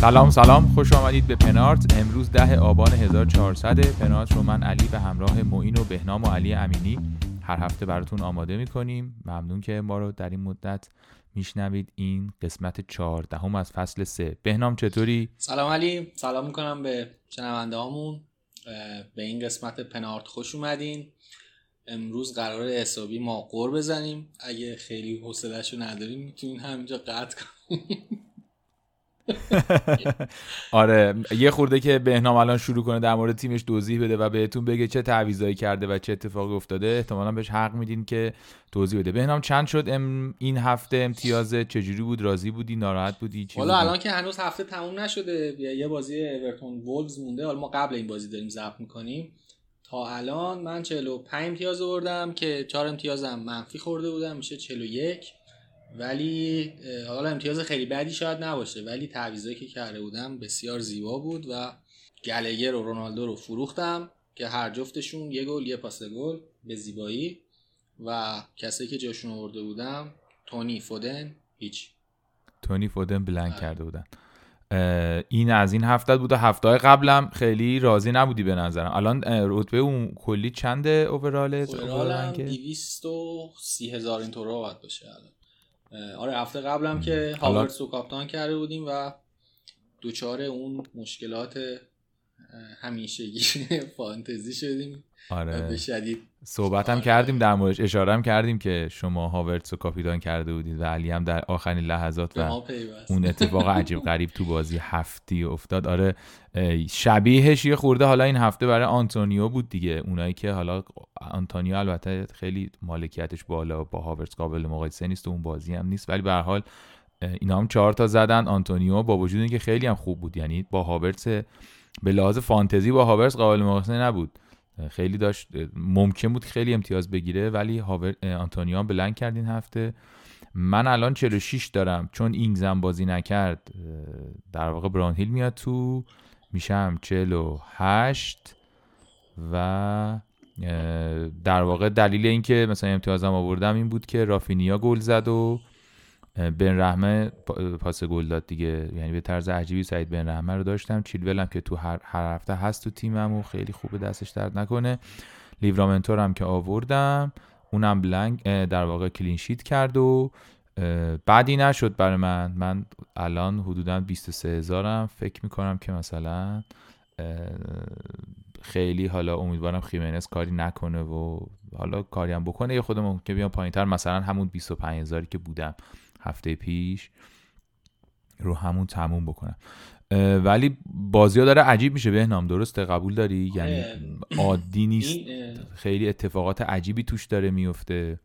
سلام سلام. خوش آمدید به پنارت. امروز ده آبان 1400 پنارت رو من علی به همراه معین و بهنام و علی امینی هر هفته براتون آماده می‌کنیم. ممنون که ما رو در این مدت میشنوید. این قسمت 14 از فصل 3 بهنام چطوری؟ سلام علی. سلام می‌کنم به شنونده هامون به این قسمت پنارت خوش اومدین. امروز قرار حسابی ما قور بزنیم. اگه خیلی حوصله‌شو نداریم می‌تونین همینجا قطع کنیم آره یه خورده که بهنام الان شروع کنه در مورد تیمش توضیح بده و بهتون بگه چه تعویضایی کرده و چه اتفاقی افتاده احتمالا بهش حق میدین که توضیح بده. بهنام چند شد؟ ام این هفته امتیاز چجوری بود؟ راضی بودی؟ ناراحت بودی؟ حالا الان که هنوز هفته تموم نشده. یه بازی اورتون وولز مونده. حالا ما قبل این بازی داریم ضبط می‌کنیم. تا الان من 45 امتیاز آوردم که 4 امتیازم منفی خورده بودم. میشه 41 ولی حالا امتیاز خیلی بدی شاید نباشه ولی تعویضایی که کرده بودم بسیار زیبا بود و گلگر و رونالدو رو فروختم که هر جفتشون یه گل یه پاس گل به زیبایی و کسایی که جاشون آورده بودم تونی فودن هیچ. تونی فودن بلنک آره. کرده بودن. این از این هفته بود و هفته های قبلم خیلی راضی نبودی به نظرم. الان رتبه اون کلی چند اووراله اوورالم 230 هزار این طور باید باشه الان. آره هفته قبلم که هاورتس رو کاپتان کرده بودیم و دوچار اون مشکلات همیشگی فانتزی شدیم. آره. شدید صحبت هم کردیم در موردش. اشاره هم کردیم که شما هاورتس رو کاپیتان کرده بودید و علی هم در آخرین لحظات و اون اتفاق عجیب غریب تو بازی هفتی افتاد. آره شبیهش یه خورده حالا این هفته برای آنتونیو بود دیگه. اونایی که حالا آنتونیو البته خیلی مالکیتش بالا با هاورتس قابل مقایسه نیست و اون بازی هم نیست. ولی به هر حال اینا هم چهار تا زدن. آنتونیو با وجود اینکه خیلی هم خوب بود. یعنی با هاورتس به لحاظ فانتزی با هاورتس قابل مقایسه نبود. خیلی داشت ممکن بود خیلی امتیاز بگیره ولی هاور آنتونیو بلند کرد این هفته. من الان 46 دارم چون اینگزم بازی نکرد در واقع برانهیل میاد تو میشم 48 و در واقع دلیل اینکه مثلا امتیازم آوردم این بود که رافینیا گل زد و بن رحمه پاس گل داد دیگه. یعنی به طرز عجیبی سعید بن رحمه رو داشتم. چیلولم که تو هر, هر هفته هست تو تیمم و خیلی خوبه دستش درد نکنه. لیورامنتور هم که آوردم. اونم بلنگ در واقع کلینشیت کرد و بعدی نشد برای من. من الان حدودا 23 هزارم فکر می‌کنم که مثلا خیلی حالا امیدوارم خیمنس کاری نکنه و حالا کاری هم بکنه. یه خودمون که بیام پایین تر مثلا همون 25 هزاری که بودم. هفته پیش رو همون تموم بکنم. ولی بازی ها داره عجیب میشه بهنام. درسته؟ قبول داری؟ یعنی عادی نیست. خیلی اتفاقات عجیبی توش داره میفته.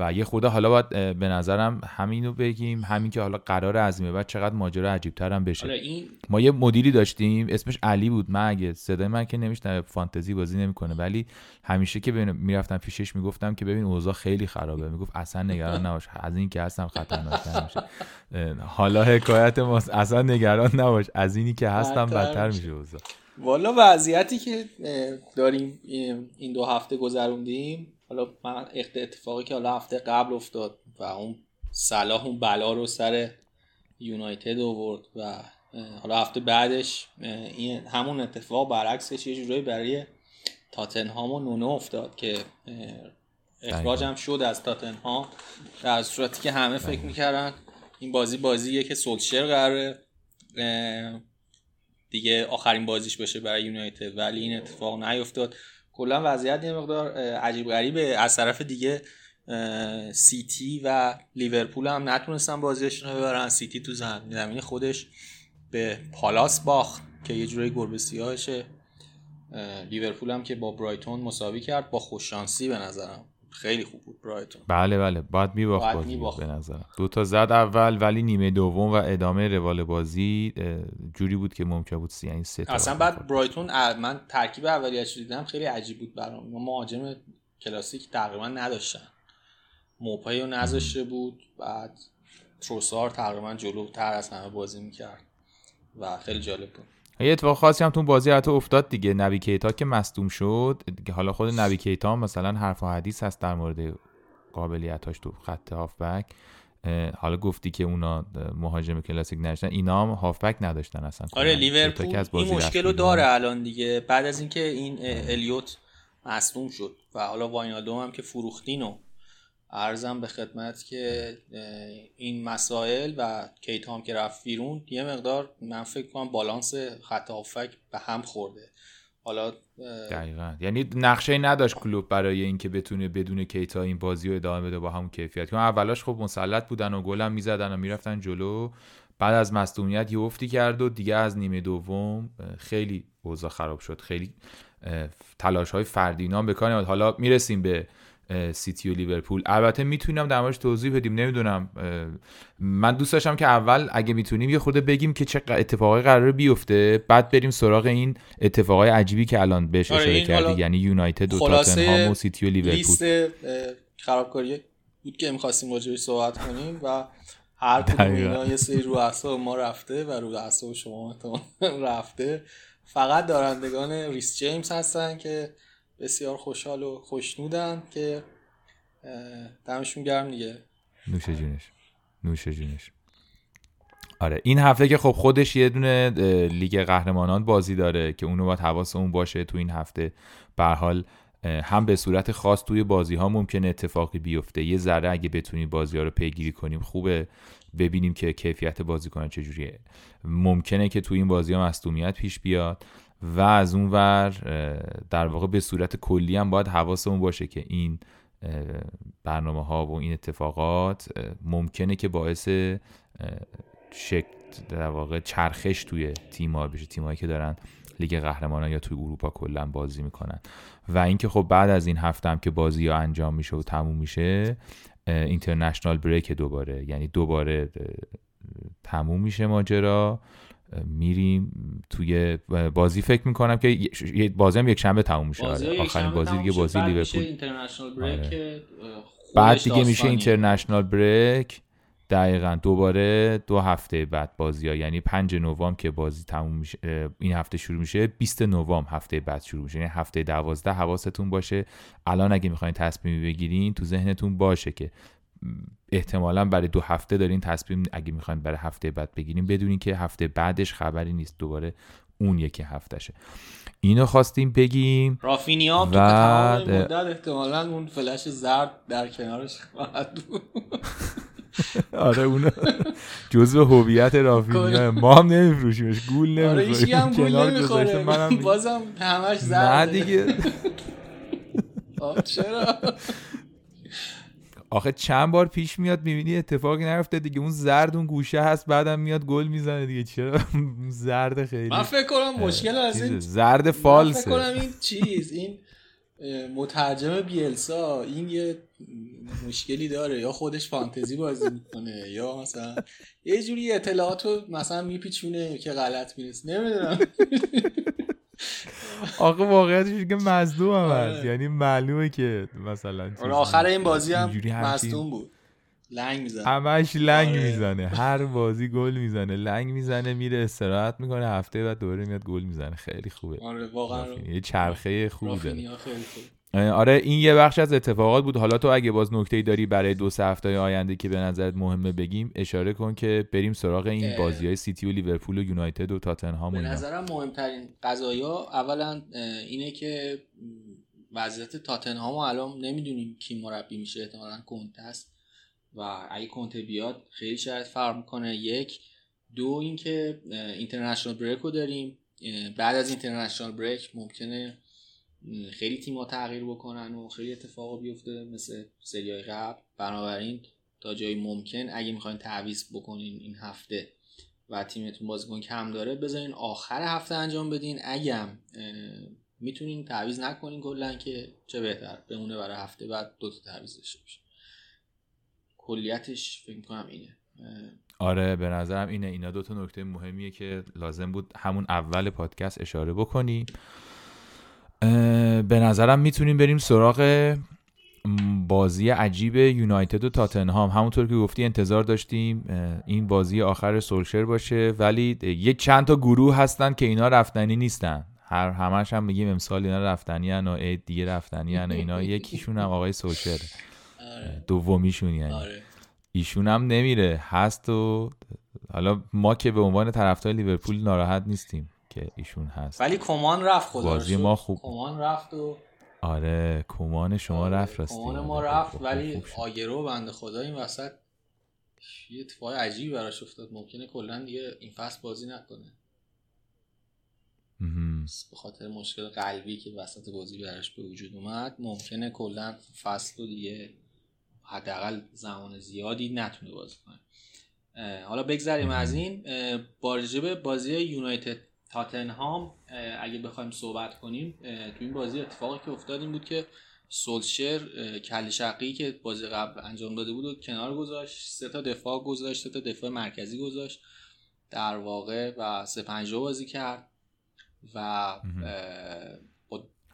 و یه خورده حالا باید به نظرم همینو بگیم. همین که حالا قرار از این بعد چقدر ماجرا عجیب هم بشه این... ما یه مدیری داشتیم اسمش علی بود. من اگه صدای من که نمیشنه فانتزی بازی نمی‌کنه. ولی همیشه که می‌رفتم پیشش می‌گفتم که ببین اوضاع خیلی خرابه. می‌گفت اصلا نگران نباش. از این که هستم خطرناکتر میشه. حالا حکایت ما اصلا نگران نباش. از اینی که هستم بدتر میشه. اوضاع. والا وضعیتی که داریم این دو هفته گذروندیم حالا من اتفاقی که حالا هفته قبل افتاد و اون صلاح اون بلا رو سر یونایتد آورد و حالا هفته بعدش این همون اتفاق برعکسش یه جورایی برای تاتنهام و نونو افتاد که اخراج هم شد از تاتنهام. در صورتی که همه فکر می‌کردن این بازی بازیه که سولشر قراره دیگه آخرین بازیش باشه برای یونایتد ولی این اتفاق نیفتاد کلا وضعیت یه مقدار عجیب غریبه. از طرف دیگه سیتی و لیورپول هم نتونستن بازیشون رو ببرن. سیتی تو زمین خودش به پالاس باخت که یه جورایی گربه سیاهشه. لیورپول هم که با برایتون مساوی کرد با خوششانسی به نظرم. خیلی خوب بود برایتون. بله بله. باید میباخت بازی به نظرم. دو تا زد اول ولی نیمه دوم و ادامه روال بازی جوری بود که ممکن بود سی این سه اصلا بعد برایتون من ترکیب اولیش دیدم خیلی عجیب بود برام. مهاجم کلاسیک تقریبا نداشتن موپای رو نذاشته بود بعد تروسار تقریبا جلوتر از همه بازی می‌کرد و خیلی جالب بود. یه اتفاق خاصی هم تو بازی حتی افتاد دیگه. نبی کیتا که مصدوم شد. دیگه حالا خود نبی کیتا مثلا حرف و حدیث هست در مورد قابلیتاش تو خط هافبک. حالا گفتی که اونا مهاجم کلاسیک نداشتن اینا هم هافبک نداشتن اصلا. آره لیورپول این مشکل رو داره الان دیگه. بعد از اینکه این الیوت مصدوم شد و حالا واینالدوم هم که فروختین ارزم به خدمت که این مسائل و کیتام که رفت بیرون یه مقدار من فکر کنم بالانس خط به هم خورده. حالا دقیقا. یعنی نقشه نداشت کلوب برای اینکه بتونه بدون کیتا این بازی رو ادامه بده با همون کیفیت چون اولاش خب مسلط بودن و گلم می‌زدن و می‌رفتن جلو. بعد از مصدومیت یه افتی کرد و دیگه از نیمه دوم خیلی اوضاع خراب شد. خیلی تلاش های فردی نام به حالا می‌رسیم به سیتی و لیورپول. البته می‌تونم در موردش توضیح بدیم نمی‌دونم. من دوست داشتم که اول اگه می‌تونیم یه خورده بگیم که چه اتفاقای قرار بیفته بعد بریم سراغ این اتفاقای عجیبی که الان بهش آره اشاره کردی یعنی یونایتد و تاتنهام و سیتی و لیورپول. لیست خرابکاری بود که می‌خواستیم راجعش صحبت کنیم و هر کدوم اینا یه سری رو اعصاب ما رفته و رو اعصاب شما رفته. فقط دارندگان ریس جیمز هستن که بسیار خوشحال و خوشنودن که دمشون گرم دیگه. نوش جونش. نوش جونش. آره این هفته که خب خودش یه دونه لیگ قهرمانان بازی داره که اونو باید حواسمون باشه تو این هفته. به حال هم به صورت خاص توی بازی ها ممکنه اتفاقی بیفته. یه ذره اگه بتونیم بازی ها رو پیگیری کنیم خوبه. ببینیم که کیفیت بازی کنن چجوریه. ممکنه که توی این بازی ها مصدومیت پیش بیاد. و از اون ور در واقع به صورت کلی هم باید حواسمون باشه که این برنامه ها و این اتفاقات ممکنه که باعث شکل در واقع چرخش توی تیم ها بشه. تیم که دارن لیگ قهرمانان یا توی اروپا کلا بازی می‌کنن. و اینکه خب بعد از این هفته هم که بازی ها انجام میشه و تموم میشه اینترنشنال بریک دوباره یعنی دوباره تموم میشه ماجرا. میریم توی بازی فکر می‌کنم که بازی هم یک شنبه تموم میشه. آره. آخرین بازی دیگه بازی لیورپول. آره. بعد دیگه میشه اینترنشنال بریک. دقیقا دوباره دو هفته بعد بازی ها. یعنی پنج نوامبر که بازی تموم میشه این هفته شروع میشه. 20 نوامبر هفته بعد شروع میشه. یعنی هفته دوازده حواستون باشه. الان اگه می‌خواین تصمیمی بگیرین تو ذهنتون باشه که احتمالا برای دو هفته دارین تصمیم اگه می‌خواین برای هفته بعد بگیریم بدونین که هفته بعدش خبری نیست دوباره اون یکی هفتهشه. اینو خواستیم بگیم رافینیا و... تو مدت احتمالا اون فلش زرد در کنارش خواهد بود. آره اون جزء هویت رافینیا. ما هم نمیفروشیمش گول آره هم گول نمی‌خوره. بازم همش زرد نه دیگه. چرا؟ آخه چند بار پیش میاد می‌بینی اتفاقی نرفته دیگه. اون زرد اون گوشه هست بعدم میاد گل می‌زنه دیگه. چرا؟ زرد خیلی. من فکر کنم مشکل از این زرد فالسه. من فکر کنم این چیز این مترجم بیلسا این یه مشکلی داره. یا خودش فانتزی بازی می‌کنه یا مثلا یه جوری اطلاعات رو مثلا میپیچونه که غلط می‌رسه. نمی‌دونم. آقا واقعیتش که مظلوم هم هست. آره. یعنی معلومه که مثلا آره، آخر این بازی هم مصدوم بود. لنگ می‌زنه. همش لنگ آره. می‌زنه. هر بازی گل می‌زنه. لنگ می‌زنه میره استراحت می‌کنه هفته بعد دوره میاد گل می‌زنه. خیلی خوبه. آره واقعا یه چرخه خوبه. آره این یه بخش از اتفاقات بود. حالا تو اگه باز نکته داری برای دو سه هفته آینده که به نظرت مهمه بگیم اشاره کن که بریم سراغ این بازی های سیتی و لیورپول و یونایتد و تاتنهام به نظرم مهمترین قضایا اولا اینه که وضعیت تاتنهام الان نمی‌دونیم کی مربی میشه احتمالا کنته است. و اگه کنته بیاد خیلی شاید فرق می‌کنه. یک. دو اینکه اینترنشنال بریک رو داریم. بعد از اینترنشنال بریک ممکنه خیلی تیما تغییر بکنن و خیلی اتفاق بیفته مثل سریای قبل. بنابراین تا جایی ممکن اگه می‌خواین تعویض بکنین این هفته و تیمتون بازیکن کم داره بذارین آخر هفته انجام بدین. اگه می‌تونین تعویض نکنین کلا که چه بهتر بمونه برای هفته بعد دو تا تعویض داشته کلیتش فکر کنم اینه. آره به نظرم اینه. اینا دو تا نکته مهمیه که لازم بود همون اول پادکست اشاره بکنی به نظرم می‌تونیم بریم سراغ بازی عجیب یونایتد و تاتنهام. همونطور که گفتی انتظار داشتیم این بازی آخر سولشر باشه. ولی یک چند تا گروه هستن که اینا رفتنی نیستن. هر همش هم میگیم امسال اینا رفتنی هن و دیگه رفتنی هن و اینا. یکیشون هم آقای سولشر. آره. دومیشون یعنی. آره. ایشون هم نمیره. هست و حالا ما که به عنوان طرفدار لیورپول ناراحت نیستیم. که ایشون هست. ولی کمان رفت خدا بازی ما خوب کمان رفت و آره کمان شما آره. رفت راستی. کمان ما رفت ولی آگرو بنده خدا این وسط یه اتفاق عجیبی براش افتاد. ممکنه کلا دیگه این فصل بازی نکنه. به خاطر مشکل قلبی که وسط بازی براش به وجود اومد ممکنه کلا فصل رو دیگه حداقل زمان زیادی نتونه بازی کنه. حالا بگذریم از این. با بازی یونایتد تاتنهام اگه بخوایم صحبت کنیم تو این بازی اتفاقی که افتاد این بود که سولشر کل شقی که بازی قبل انجام داده بود و کنار گذاشت سه تا دفاع گذاشت سه تا دفاع مرکزی گذاشت در واقع و سه پنجه بازی کرد و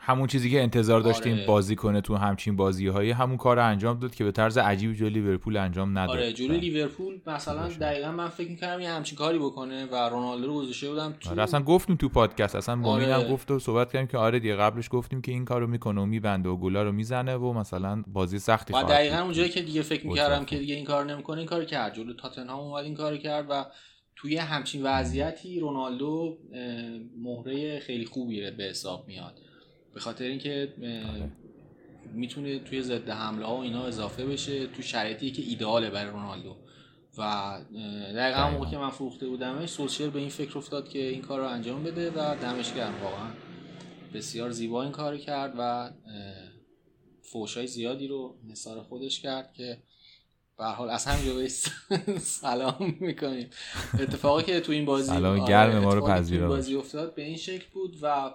همون چیزی که انتظار داشتیم آره. بازی کنه تو همچین بازی هایی همون کار انجام داد که به طرز عجیبی جلوی لیورپول انجام نداد. آره جلوی لیورپول مثلا دقیقا من فکر می‌کردم یه همچین کاری بکنه و رونالدو رو گذاشته بودم تو آره اصلا گفتیم تو پادکست اصلا با آره. گفت و صحبت کردیم که آره دیگه قبلش گفتیم که این کارو می‌کنه و میبنده و گلا رو می‌زنه و مثلا بازی سختی خواهد دقیقا اونجایی که دیگه فکر می‌کردم که دیگه این کار نمی‌کنه این کار کرد. جلو تاتنهام اومد این کار کرد و توی همچین وضعیتی رونالدو مهره خیلی خوبی به حساب میاد. به خاطر اینکه آره. می‌تونه توی ضد حمله ها و اینا اضافه بشه تو شرایطی که ایداله برای رونالدو. و دقیقا هم موقع که من فروخته بودمش سولشر به این فکر افتاد که این کار رو انجام بده و دمش گرم. واقعا بسیار زیبا این کار کرد و فوشای زیادی رو نثار خودش کرد که به حال از همینجا سلام می‌کنیم. اتفاقی که تو این بازی سلام گرم ما رو بازی افتاد به این شکل بود و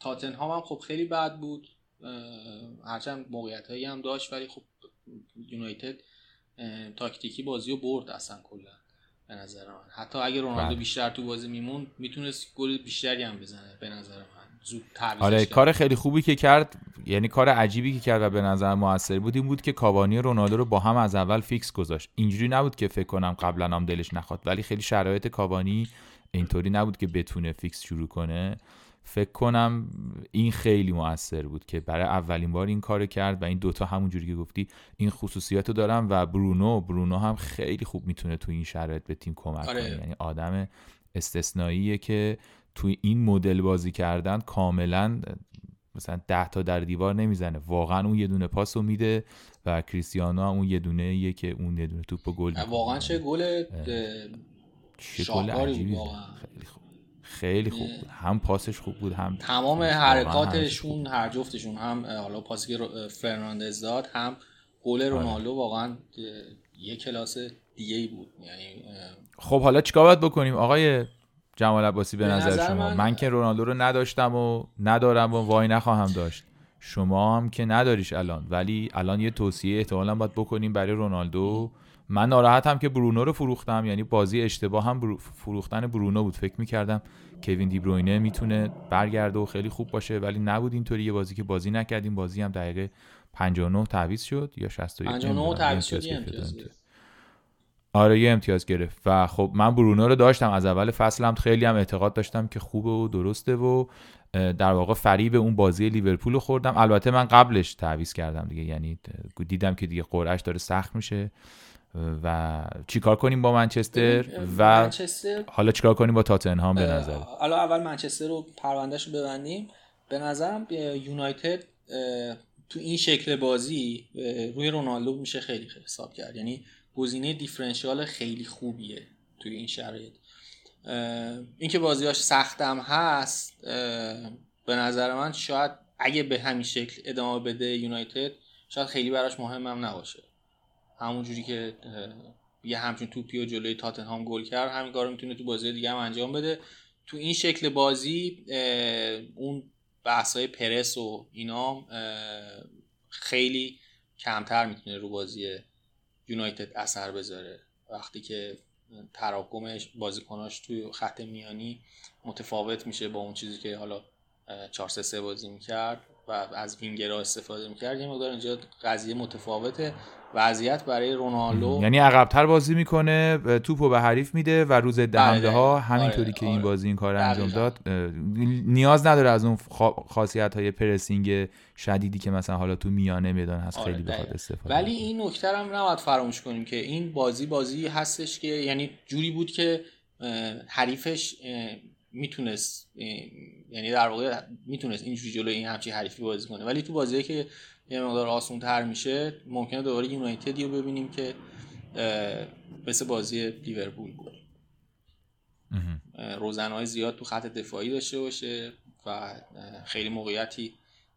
تاتنهام هم خب خیلی بد بود. هرچند موقعیت هایی هم داشت ولی خب یونایتد تاکتیکی بازی رو برد اصلا کلا به نظر من. حتی اگه رونالدو بله. بیشتر تو بازی میمون می‌تونست گل بیشتری هم بزنه به نظر من. زود آره کار خیلی خوبی که کرد یعنی کار عجیبی که کرد و به نظر موثر بود این بود که کاوانی رونالدو رو با هم از اول فیکس گذاشت. اینجوری نبود که فکر کنم قبلا هم دلش نخواد ولی خیلی شرایط کاوانی اینطوری نبود که بتونه فیکس شروع کنه. فکر کنم این خیلی موثر بود که برای اولین بار این کار کرد و این دوتا همون جوری که گفتی این خصوصیت رو دارم و برونو برونو هم خیلی خوب می‌تونه تو این شرایط به تیم کمک آره. کنه یعنی آدم استثنائیه که توی این مدل بازی کردن کاملا مثلا ده تا در دیوار نمی‌زنه. واقعا اون یه دونه پاس رو میده و کریستیانو هم اون یه دونه یه که اون یه دونه توپ گل واقعا چه گل گل عجیبی خیلی خوب. خیلی خوب بود. هم پاسش خوب بود هم تمام حرکاتشون هر جفتشون هم حالا پاسی که فرناندز داد هم گل آره. رونالدو واقعا یه کلاس دیگه ای بود. یعنی خب حالا چیکار باید بکنیم؟ آقای جمال عباسی به, نظر, شما؟ من... که رونالدو رو نداشتم و ندارم و وای نخواهم داشت. شما هم که نداریش الان. ولی الان یه توصیه احتمالا باید بکنیم برای رونالدو. من ناراحتم که برونو رو فروختم یعنی بازی اشتباه هم فروختن برونو بود. فکر می‌کردم کوین دیبروینه می‌تونه برگرده و خیلی خوب باشه ولی نبود اینطوری. یه بازی که بازی نکردیم بازی هم دقیقه 59 تعویض شد یا 61 59 تعویض شد آره یه امتیاز گرفت. و خب من برونو رو داشتم. از اول فصلم خیلی هم اعتقاد داشتم که خوبه و درسته و در واقع فریب اون بازی لیورپول رو خوردم. البته من قبلش تعویض کردم دیگه. یعنی دیدم که دیگه قرعش داره سخت میشه. و چیکار کنیم با منچستر؟ و منچستر... حالا چیکار کنیم با تاتنهام به نظر؟ حالا اول منچستر رو پروندهش رو ببندیم. به نظرم یونایتد تو این شکل بازی روی رونالدو میشه خیلی حساب کرد. یعنی گزینه دیفرنشیال خیلی خوبیه توی این شرایط. اینکه بازیاش سختم هست به نظر من شاید اگه به همین شکل ادامه بده یونایتد شاید خیلی براش مهم هم نباشه. همون جوری که یه همچون توپی و جلوی تاتنهام گل کرد همین کارو می‌تونه تو بازی دیگه هم انجام بده. تو این شکل بازی اون بحثای پرس و اینا خیلی کمتر می‌تونه رو بازی یونایتد اثر بذاره. وقتی که تراکمش بازیکناش توی خط میانی متفاوت میشه با اون چیزی که حالا 4 3 بازی می‌کرد. و از وینگرها استفاده می‌کرد یه مقدار اینجا قضیه متفاوته وضعیت برای رونالدو یعنی عقبتر بازی می‌کنه توپو به حریف میده و روز دهنده بله، ها همینطوری آره، که این آره. بازی این کار انجام داد نیاز نداره از اون خاصیت های پرسینگ شدیدی که مثلا حالا تو میانه میدان هست آره، خیلی بخواد استفاده ولی این نکته هم نباید فراموش کنیم که این بازی بازی هستش که یعنی جوری بود که حریفش می‌تونست یعنی در واقع می‌تونست اینجوری جلوی این همچی حریفی بازی کنه. ولی تو بازی که یه مقدار آسون تر میشه ممکنه دوباره یونایتدی رو ببینیم که مثل بازی لیورپول بود. روزنهای زیاد تو خط دفاعی داشته باشه و خیلی موقعیتی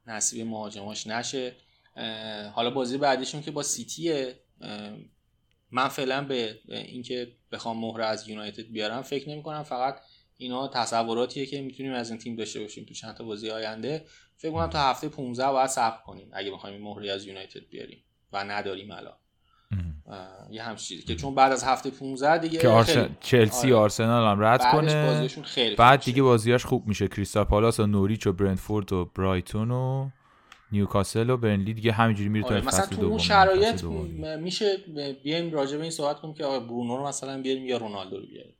نصیب مهاجماش نشه. حالا بازی بعدیشون که با سیتیه من فعلا به اینکه بخوام مهره از یونایتد بیارم فکر نمی کنم فقط اینا تصوراتیه که می‌تونیم از این تیم داشته باشیم تو چند تا بازی آینده. فکر کنم تا هفته 15 باید صبر کنیم اگه بخوایم این مهری از یونایتد بیاریم و نداریم الان. یه همچین چیزی که چون بعد از هفته 15 دیگه که آرسن... چلسی آره. آرسنال هم رد کنه. خیلی بعد دیگه بازیاش خوب میشه. کریستال پالاس و نوریچ و برنتفورد و برایتون و نیوکاسل و برنلی دیگه همینجوری میره آره. تا مثلا تو اون شرایط میشه بیایم راجع به این صحبت کنیم که آقا برونو رو مثلا بیاریم یا رونالدو رو بیاریم.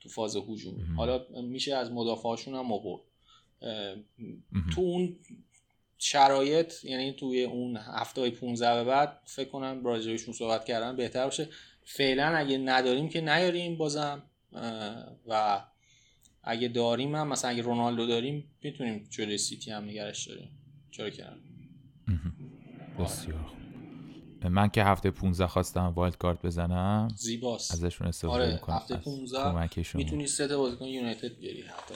تو فاز هجوم. حالا میشه از مدافعاشون هم مبرد تو اون شرایط یعنی توی اون هفته های 15 به بعد فکر کنم راجعشون صحبت کردن بهتر باشه. فعلا اگه نداریم که نیاریم بازم. و اگه داریم هم مثلا اگه رونالدو داریم می‌تونیم جلوی سیتی هم نگرش داریم. چرا کردن بسیار من که هفته 15 خواستم وایلد کارت بزنم زیباست. ازشون استفاده آره هفته 15 می‌تونی سه تا بازیکن یونایتد بیاری حتی.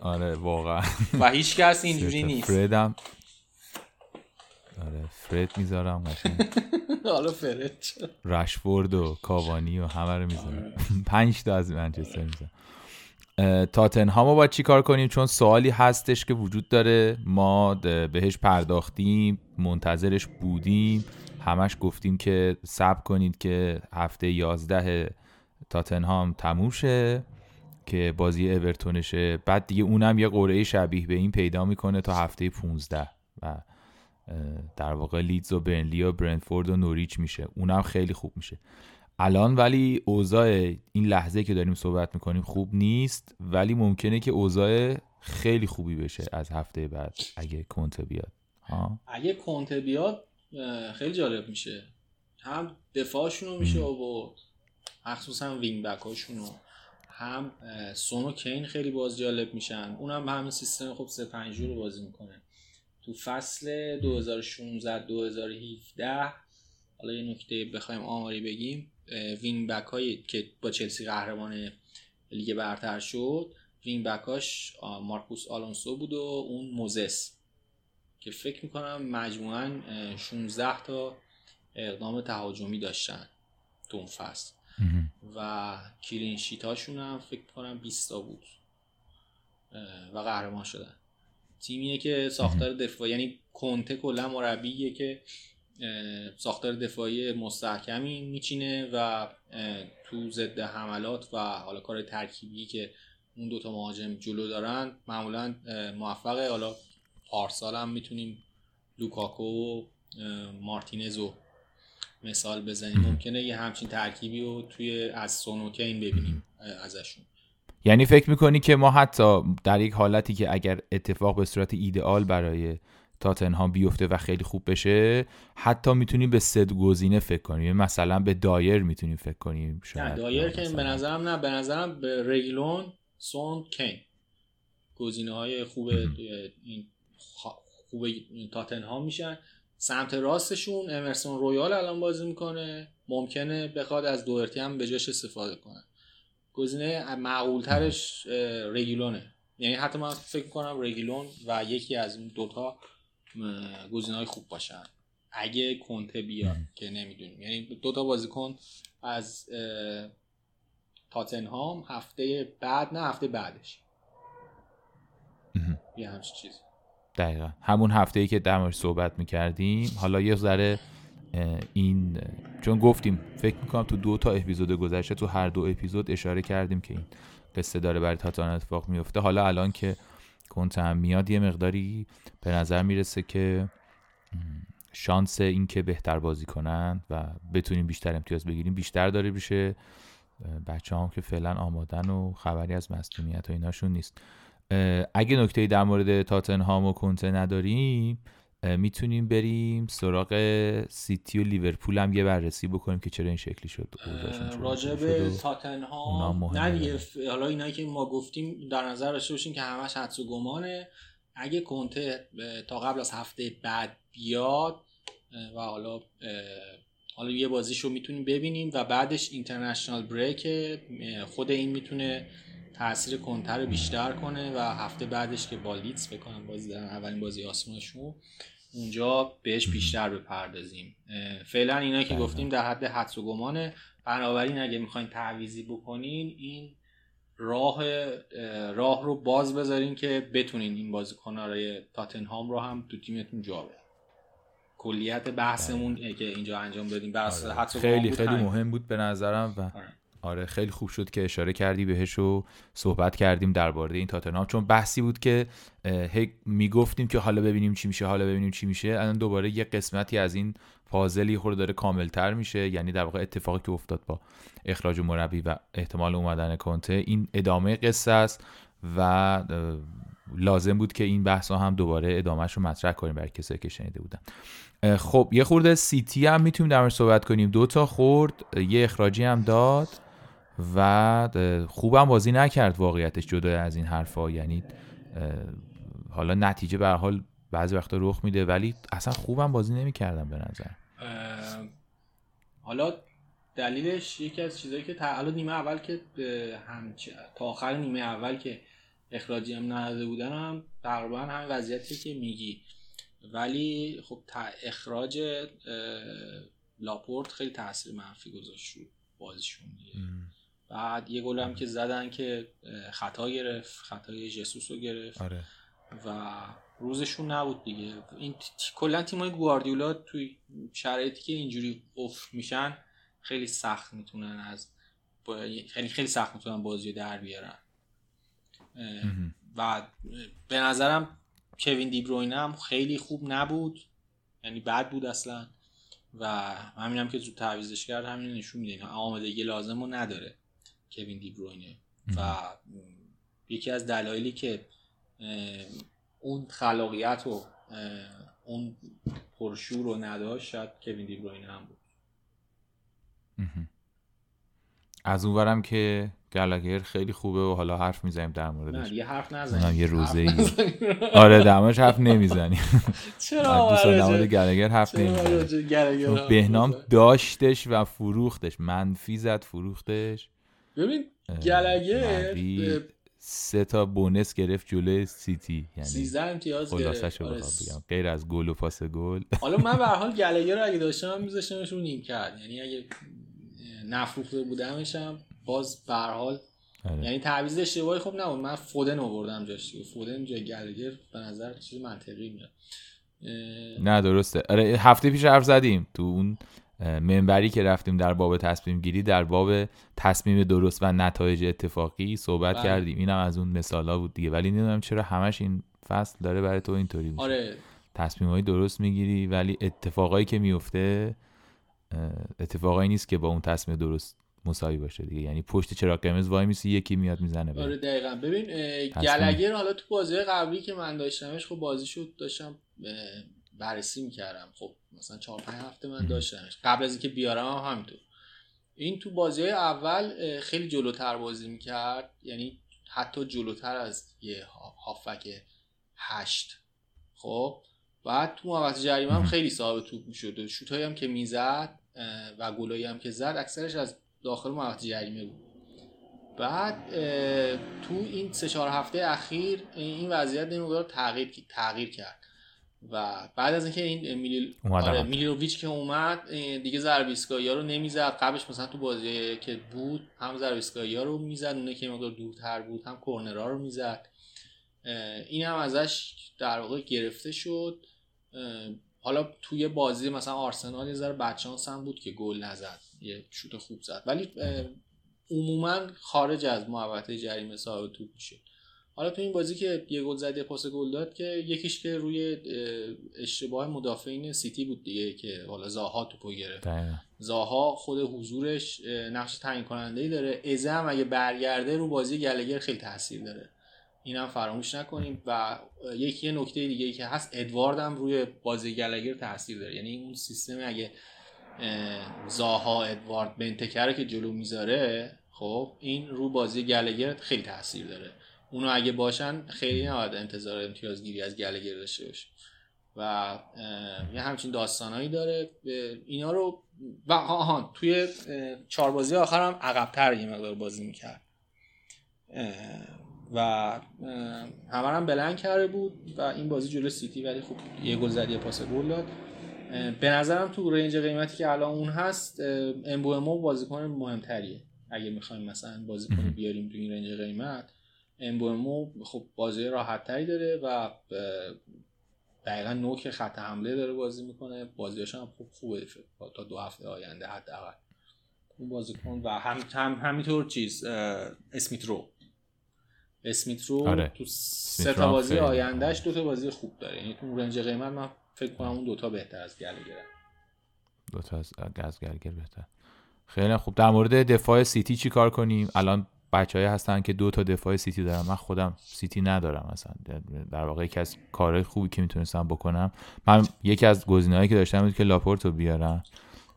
آره واقعا. و هیچ کس اینجوری نیست. فردم. آره فرد می‌ذارم قشنگ. حالا فرد رشفورد و کاوانی و همه رو می‌ذارم. آره. پنج تا از منچستر می‌ذارم. تاتنهامو باید چی کار کنیم؟ چون سوالی هستش که وجود داره. ما بهش پرداختیم منتظرش بودیم. همش گفتیم که صبر کنید که هفته 11 تاتنهام تموم شه که بازی اورتونشه. بعد دیگه اونم یه قرعه شبیه به این پیدا می‌کنه تا هفته 15 و در واقع لیدز و برنلی و برنفورد و نوریچ میشه. اونم خیلی خوب میشه. الان ولی اوضاع این لحظه که داریم صحبت می‌کنیم خوب نیست ولی ممکنه که اوضاع خیلی خوبی بشه از هفته بعد اگه کنته بیاد. ها؟ اگه کنته بیاد خیلی جالب میشه. هم دفاعشون رو میشه آورد مخصوصا وینگ بک هاشون هم سونو کین خیلی باز جالب میشن. اونم همین سیستم خب 3 5 رو بازی می‌کنه. تو فصل 2016 2017 حالا یه نکته بخوایم آماری بگیم. wing back هایی که با چلسی قهرمان لیگ برتر شد wing back اش مارکوس آلونسو بود و اون موزس. که فکر می‌کنم مجموعا 16 تا اقدام تهاجمی داشتن تو اون فصل. و clean هاشون هم فکر کنم 20 تا بود و قهرمان شدن. تیمیه که ساختار دفاع یعنی کنته کلا مربیه که ساختار دفاعی مستحکمی میچینه و تو ضد حملات و حالا کار ترکیبی که اون دوتا مهاجم جلو دارن معمولا موفقه. حالا پارسال هم می‌تونیم لوکاکو و مارتینزو مثال بزنیم. ممکنه یه همچین ترکیبی رو توی از سونوکین ببینیم ازشون. یعنی فکر می‌کنی که ما حتی در یک حالتی که اگر اتفاق به صورت ایدئال برای تاتنهام بیفته و خیلی خوب بشه حتی می‌تونیم به سد گزینه فکر کنیم مثلا به دایر می‌تونیم فکر کنیم. نه دایر که به نظرم نه. به نظرم به رگلون سون کین. گزینه های خوب این خوب تاتنهام میشن. سمت راستشون امرسون رویال الان بازی می‌کنه. ممکنه بخواد از دوئرتی هم به جاش استفاده کنه. گزینه معقولترش رگیلونه. یعنی حتی من فکر کنم رگیلون و یکی از این دوتا های خوب باشن. اگه کنته بیاد که نمی‌دونیم. یعنی دوتا بازیکن از تاتنهام هفته بعد نه هفته بعدش. یه همچین چیزی. دقیقا. همون هفته ای که در صحبت می‌کردیم حالا یه ذره این چون گفتیم فکر می‌کنم تو دو تا اپیزود گذشته تو هر دو اپیزود اشاره کردیم که این قصه داره برای تاتان اتفاق میفته حالا الان که کنته هم میاد یه مقداری به نظر می‌رسه که شانس این که بهتر بازی کنن و بتونیم بیشتر امتیاز بگیریم بیشتر داره بشه بچه هم که فعلا آمادن و خبری از مصدومیت و ایناشون نیست. اگه نکته در مورد تاتنهام و کنته نداریم می‌تونیم بریم سراغ سیتی و لیورپول هم یه بررسی بکنیم که چرا این شکلی شد راجع به تاتنهام نه حالا اینایی که ما گفتیم در نظر داشته باشیم که همش حدس و گمانه. اگه کنته تا قبل از هفته بعد بیاد و حالا حالا یه بازیشو می‌تونیم ببینیم و بعدش اینترنشنال بریک خود این می‌تونه تاثیر کنتر رو بیشتر کنه و هفته بعدش که با لیتس بکنم بازی دارن اولین بازی آسمانشون اونجا بهش بیشتر بپردازیم. فعلا اینا که گفتیم در حد حدس و گمانه. بنابراین اگه می‌خواین تعویزی بکنین این راه راه رو باز بذارین که بتونین این بازیکن‌های تاتنهام رو هم تو تیمتون جا بدین. کلیت بحثمون که اینجا انجام دادیم بحث آره. خیلی خیلی مهم بود به نظرم و آره. آره خیلی خوب شد که اشاره کردی بهش و صحبت کردیم درباره این تاتنهام چون بحثی بود که می‌گفتیم که حالا ببینیم چی میشه حالا ببینیم چی میشه. الان دوباره یه قسمتی از این پازلی خورده داره کاملتر میشه یعنی در واقع اتفاقی که افتاد با اخراج مربی و احتمال اومدن کنته این ادامه قصه است و لازم بود که این بحث هم دوباره ادامهش رو مطرح کنیم برای کسایی که شنیده بودن. خب یه خورده سیتی هم می‌تونیم در صحبت کنیم. دو تا خورد یه اخراجی هم داد. و خوبم بازی نکرد واقعیتش جدا از این حرفا. یعنی حالا نتیجه به حال بعضی وقتا رخ میده ولی اصلا خوبم بازی نمی‌کردم به نظر. حالا دلیلش یکی از چیزایی که تا نیمه اول که هم تا آخر نیمه اول که اخراجی هم نداده بودن هم تقریبا همین وضعیتی که میگی. ولی خب اخراج لاپورت خیلی تاثیر منفی گذاشت رو بازیشون بعد یه گل هم که زدن که خطا گرفت خطای جسوس رو گرفت. آره. و روزشون نبود دیگه. این کلا تیمای گواردیولا توی شرایطی که اینجوری افت میشن خیلی سخت می‌تونن از خیلی خیلی سخت می‌تونن بازی در بیارن. و به نظرم کوین دیبروینه هم خیلی خوب نبود. یعنی بد بود اصلا. و همین هم که زود تعویزش کرد همین نشون میده. آمادگی لازم رو نداره. کوین دیبروینه و یکی از دلایلی که اون خلاقیت و اون پرشور رو نداشت شاید کوین دیبروینه هم بود. از اونورم که گلگر خیلی خوبه و حالا حرف می‌زنیم در موردش. نه یه حرف نزنیم. یه روزه ای آره درمش حرف نمی‌زنیم. چرا دوست در گلگر حرف نمی‌زنیم بهنام داشتش و فروختش. منفی زد فروختش. ببین گلگر سه تا بونس گرفت جلوی سیتی یعنی 13 امتیاز گرفت. آره. غیر از گل و پاس گل. حالا من به حال گلگر رو اگه داشتم میذاشتمش رو نیم کرد. یعنی اگه نفروخته بودمشم باز به حال. آره. یعنی تعویض اشتباهی خوب نبود. من فودن آوردم جاش فودن جای گلگر به نظر چیز منطقی میاد. نه درسته. آره هفته پیش حرف زدیم تو اون منبری که رفتیم در باب تصمیم گیری در باب تصمیم درست و نتایج اتفاقی صحبت بله. کردیم. اینم از اون مثالا بود دیگه. ولی نمی‌دونم چرا همش این فصل داره برای تو اینطوری میشه. آره. تصمیمایی درست می‌گیری ولی اتفاقایی که میفته اتفاقایی نیست که با اون تصمیم درست مساوی باشه دیگه. یعنی پشت چراغ قرمز وای میسی یکی میاد می‌زنه آره دقیقا. ببین گلگر حالا تو بازی قبلی که من داشتمش خب بازی شد داشتم بررسی می‌کردم. خب مثلا چهار پنج هفته من داشتمش قبل از اینکه بیارم هم همینطور. این تو بازی های اول خیلی جلوتر بازی می‌کرد. یعنی حتی جلوتر از یه هافک هشت. خب بعد تو محوطه جریمه هم خیلی صاحب توپ می‌شد. شوت هم که می‌زد و گلایی هم که زد اکثرش از داخل محوطه جریمه بود. بعد تو این سه چهار هفته اخیر این وضعیت این تغییر تغییر کرد. و بعد از اینکه این میلیل آره میلیروویچ که اومد دیگه ضربیسکایی ها رو نمی‌زد. قبلش مثلا تو بازی که بود هم ضربیسکایی ها رو می‌زد اونه که مقدار دورتر بود هم کورنرها رو می‌زد. این هم ازش در واقع گرفته شد. حالا توی بازی مثلا آرسنال یه ذره بچانس هم بود که گل نزد یه شوت خوب زد. ولی عموما خارج از محوطه جریمه صاحب توپ میشه. حالا تو این بازی که یه گل زد یه پاس گل داد که یکیش که روی اشتباه مدافعین سیتی بود دیگه که حالا زاها توپو گرفت. زاها خود حضورش نقش تعیین کننده ای داره. ازه هم اگه برگرده رو بازی گلگر خیلی تاثیر داره. این هم فراموش نکنیم و یکی نکته دیگه ای که هست ادوارد هم روی بازی گلگر تاثیر داره. یعنی اون سیستم اگه زاها ادوارد بنتکره که جلو می‌ذاره خب این رو بازی گلگر خیلی تاثیر داره. اونو اگه باشن خیلی نباید انتظار امتیازگیری از گلگر داشته باشه. و یه همچین داستانهایی داره. اینا رو و آهان توی چهار بازی آخر هم عقبتر یه مقدار بازی می‌کرد. و همه هم بلند کرده بود و این بازی جلو سیتی ولی خب یه گل زد یه پاس گل داد. به نظرم تو رنج قیمتی که الان اون هست امبومو بازیکن مهمتریه. اگه می‌خوایم مثلا بازیکن بیاریم تو این رنج قیمت امبومو خب بازی راحت تری داره و دقیقا نوک خط حمله داره بازی می‌کنه. بازیاش هم خوب خوبه تا دو هفته آینده حداقل. اون بازیکن و هم, هم همینطور چیز اسمیت رو. اسمیت رو آره. تو سه تا بازی آیندهش دو تا بازی خوب داره. یعنی تو range قیمت من فکر کنم اون دوتا بهتر از گلگر دوتا از از گلگر بهتر خیلی خوب. در مورد دفاع سیتی چی کار کنیم؟ الان بچه‌ای هستن که دو تا دفاع سیتی دارم من خودم سیتی ندارم مثلا در واقع یکی از کارهای خوبی که می‌تونستم بکنم من یکی از گزینه‌هایی که داشتم بود که لاپورتو بیارم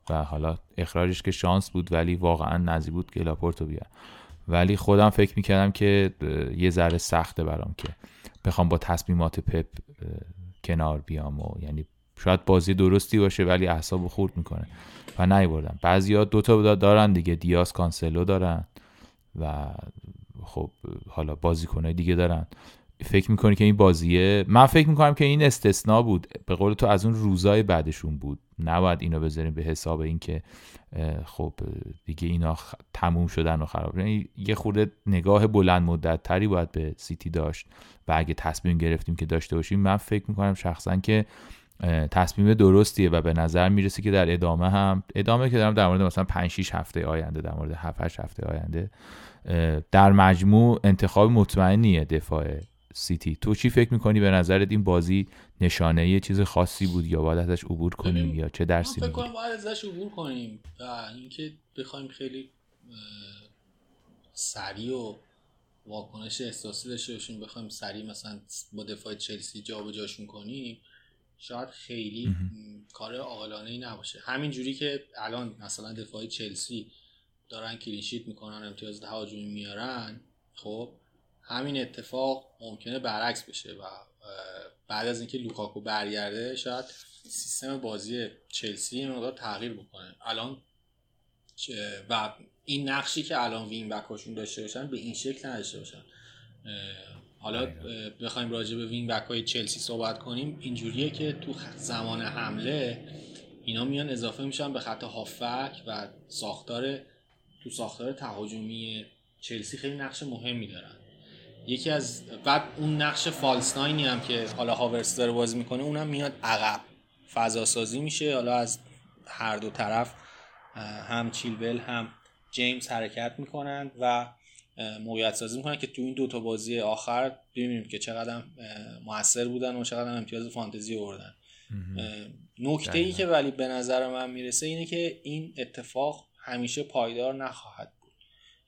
و حالا اخراجش که شانس بود ولی واقعا نزدیک بود که لاپورتو بیارم ولی خودم فکر می‌کردم که یه ذره سخته برام که بخوام با تصمیمات پپ کنار بیام و یعنی شاید بازی درستی باشه ولی اعصاب خورد می‌کنه و نیوردم. بعضیا دوتا دارن دیگه. دیاس کانسلو دارن. و خب حالا بازیکنهای دیگه دارن. فکر می‌کنی که این بازیه؟ من فکر می‌کنم که این استثنا بود. به قول تو از اون روزای بعدشون بود. نباید اینو بذاریم به حساب اینکه خب دیگه اینا خ... تموم شدن و خراب یعنی یه خورده نگاه بلند مدت تری باید به سیتی داشت. و اگه تصمیم گرفتیم که داشته باشیم من فکر می‌کنم شخصا که تصمیم درستیه و به نظر می‌رسه که در ادامه هم ادامه که دارم در مورد مثلا 5 6 هفته آینده در مورد 7 8 هفته آینده در مجموع انتخاب مطمئنیه دفاع سیتی. تو چی فکر می‌کنی؟ به نظرت این بازی نشانه یه چیز خاصی بود یا باید ازش عبور کنیم یا چه درسی فکر کنم باید ازش عبور کنیم و اینکه بخوایم خیلی سریع و واکنش احساسی داشته باشیم بخوایم سریع مثلا با دفاع چلسی جابجاشون کنیم. شاید خیلی کار عاقلانه ای نباشه. همین جوری که الان مثلا دفاع چلسی دارن کلینشیت می‌کنن امتیاز تهاجمی میارن خب همین اتفاق ممکنه برعکس بشه و بعد از اینکه لوکاکو برگرده شاید سیستم بازی چلسی مقدار تغییر بکنه. الان و این نقشی که الان وین بکاشون داشته باشن به این شکل نداشته باشن. حالا بخوایم راجع به وین بک های چلسی صحبت کنیم. اینجوریه که تو زمان حمله اینا میان اضافه میشن به خط هافک و ساختار تو ساختار تهاجمی چلسی خیلی نقش مهمی دارن. یکی از بعد اون نقش فالس ناینی هم که حالا هاورس داره بازی می‌کنه اونم میاد عقب. فضا سازی میشه حالا از هر دو طرف هم چیلول هم جیمز حرکت می‌کنن و موقعیت سازی می‌کنن که تو این دو تا بازی آخر ببینیم که چقدر موثر بودن و چقدر امتیاز فانتزی آوردن. نکته ای که ولی به نظر من می‌رسه اینه که این اتفاق همیشه پایدار نخواهد بود.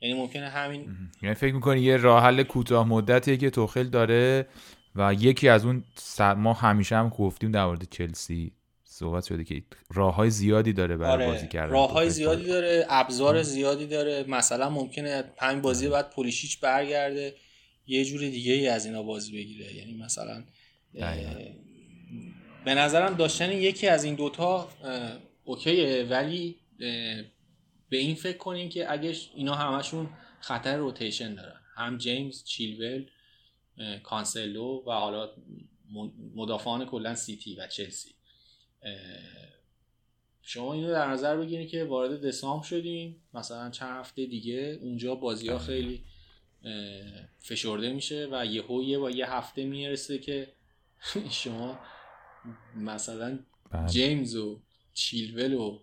یعنی ممکنه همین یعنی فکر می‌کنی یه راه حل کوتاه مدتیه که توخل داره و یکی از اون ما همیشه هم گفتیم در مورد چلسی. صحبت شده که راه های زیادی داره برای آره. بازی کردن راه های زیادی داره ابزار زیادی داره. مثلا ممکنه پنج بازی آره. بعد پولیشیچ برگرده یه جور دیگه ای از اینا بازی بگیره. یعنی مثلا به نظرم داشتن یکی از این دوتا اوکیه ولی به این فکر کنین که اگه اینا همشون خطر روتیشن دارن. هم جیمز چیلول کانسلو و حالا مدافعان کلا سیتی و چلسی. شما اینو در نظر بگیرید که وارد دسامبر شدیم مثلا چند هفته دیگه اونجا بازی ها خیلی فشرده میشه و یهو یه با یه هفته می‌رسه که شما مثلا بله. جیمز و چیلول و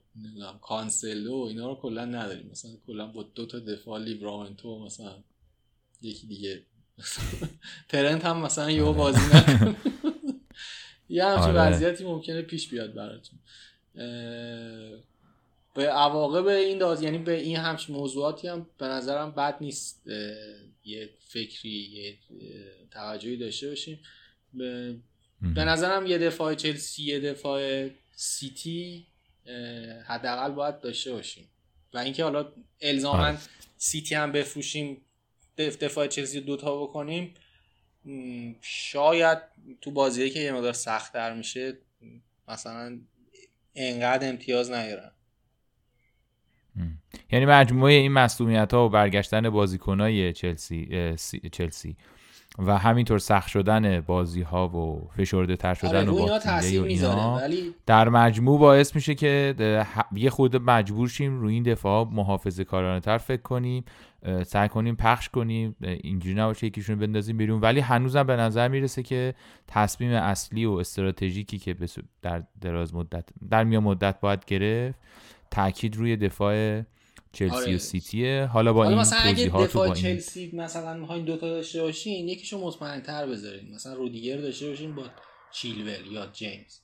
کانسلو و اینا رو کلا نداریم مثلا کلا با دو تا دفاع لیبرامنتو مثلا یکی دیگه. ترنت هم مثلا یهو بازی نکنه یه همچین آره. وضعیتی ممکنه پیش بیاد براتون به عواقب این داز یعنی به این همچین موضوعاتی هم به نظرم بد نیست یه فکری یه توجهی داشته باشیم به نظرم یه دفاع چلسی یه دفاع سیتی حداقل باید داشته باشیم و اینکه حالا الزاما آره. سیتی هم بفروشیم دفاع چلسی دوتا بکنیم شاید تو بازی که یه مقدار سختتر میشه مثلا انقدر امتیاز نگیرن یعنی مجموعه این مسئولیت ها و برگشتن بازیکنای چلسی چلسی و همینطور سخت شدن بازی ها و فشرده تر شدن آره و اینا ولی... در مجموع باعث میشه که یه خود مجبور شیم روی این دفاع محافظه کارانه تر فکر کنیم. سعی کنیم پخش کنیم اینجوری نباشه یکیشون بندازیم بیرون. ولی هنوزم به نظر می‌رسه که تصمیم اصلی و استراتژیکی که در دراز مدت در میان مدت باید گرفت تاکید روی دفاع چلسی آره. و سیتیه. حالا با این مثلا اگه دفاع چلسی مثلا می‌خواین دوتا داشته باشین یکیشو مطمئن تر بذارین. مثلا رودیگر داشته باشین با چیلول یا جیمز.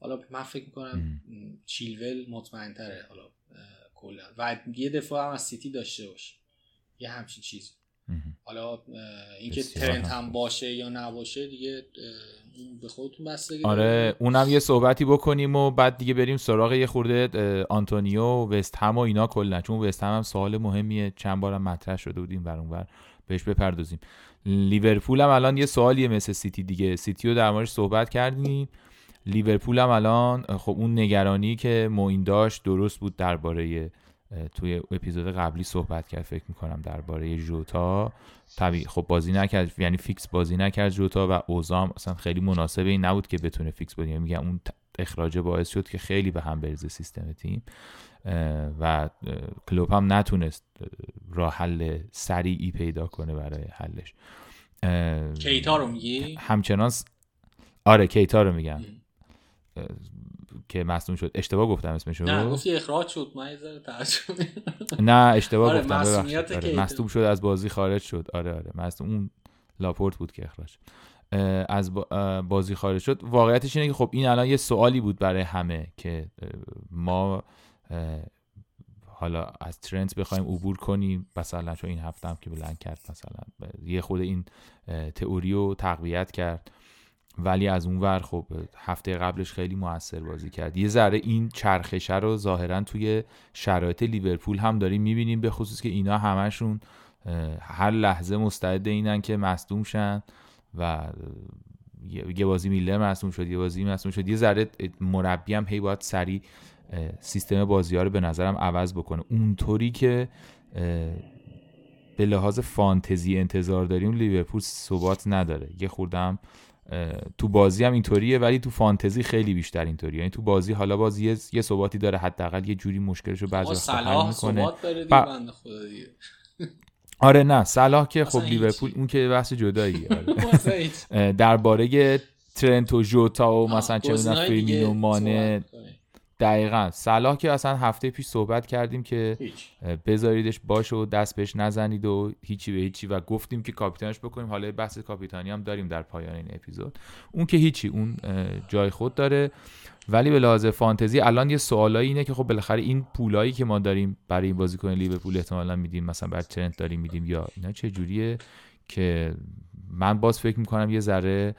حالا من فکر می‌کنم چیلول مطمئن تره. حالا کلا. و یه دفاع هم از سیتی داشته باشین یه همچین چیز حالا اینکه ترنت هم باشه یا نباشه دیگه به خودتون بستگی آره اونم یه صحبتی بکنیم و بعد دیگه بریم سراغ یه خورده آنتونیو و وست هم و اینا کلا. چون وست هم, هم سوال مهمیه. چند بارم مطرح شده بودیم بر اونور بهش بپردازیم. لیورپول هم الان یه سوالیه مثل سیتی دیگه. سیتی رو در موردش صحبت کردیم. لیورپول هم الان خب اون نگرانی که موین داشت درست بود درباره توی اپیزود قبلی صحبت کرد فکر می‌کنم درباره جوتا طبیعی خب بازی نکرد یعنی فیکس بازی نکرد جوتا و اوزام. اصلا خیلی مناسب این نبود که بتونه فیکس بازی میگم اون اخراج باعث شد که خیلی به هم بریزه سیستم تیم. و کلوب هم نتونست راه حل سریعی پیدا کنه برای حلش. کیتا رو میگی؟ همچنان آره کیتا رو میگم. که مصدوم شد. اشتباه گفتم اسمشو. نه گفتی اخراج شد. من نه اشتباه آره گفتم آره مصدوم شد از بازی خارج شد. آره آره. مصدوم اون لاپورت بود که اخراج. از بازی خارج شد. واقعیتش اینه که خب این الان یه سوالی بود برای همه که ما حالا از ترنت بخوایم عبور کنیم. مثلا چون این هفته هم که بلند کرد مثلا یه خود این تئوری رو تقویت کرد. ولی از اون ور خب هفته قبلش خیلی موثر بازی کرد. یه ذره این چرخشه رو ظاهرا توی شرایط لیورپول هم داریم می‌بینیم به خصوص که اینا همشون هر لحظه مستعد اینن که مصدوم شن و یه بازی میلر مصدوم شد یه بازی مصدوم شد. یه ذره مربی هم هی باید سریع سیستم بازی ها رو به نظرم عوض بکنه. اونطوری که به لحاظ فانتزی انتظار داریم لیورپول ثبات نداره. یه خوردم تو بازی هم اینطوریه ولی تو فانتزی خیلی بیشتر اینطوریه. یعنی تو بازی حالا باز یه, یه ثباتی داره حداقل یه جوری مشکلشو بعضی وقتا حل می‌کنه. آره نه صلاح که خب لیورپول اون که بحث جدایی آره. درباره ترنت و جوتا و مثلا چه می‌دونم مانه دقیقا. صلاح که اصلا هفته پیش صحبت کردیم که بذاریدش باشه و دست بهش نزنید و هیچی به هیچی. و گفتیم که کاپیتانش بکنیم. حالا بحث کاپیتانی هم داریم در پایان این اپیزود. اون که هیچی اون جای خود داره. ولی به لحاظ فانتزی الان یه سوالایی اینه که خب بالاخره این پولایی که ما داریم برای این بازیکن لیورپول احتمالا میدیم. مثلا بر ترنت داریم میدیم یا اینا چه جوریه که من باز فکر می‌کنم یه ذره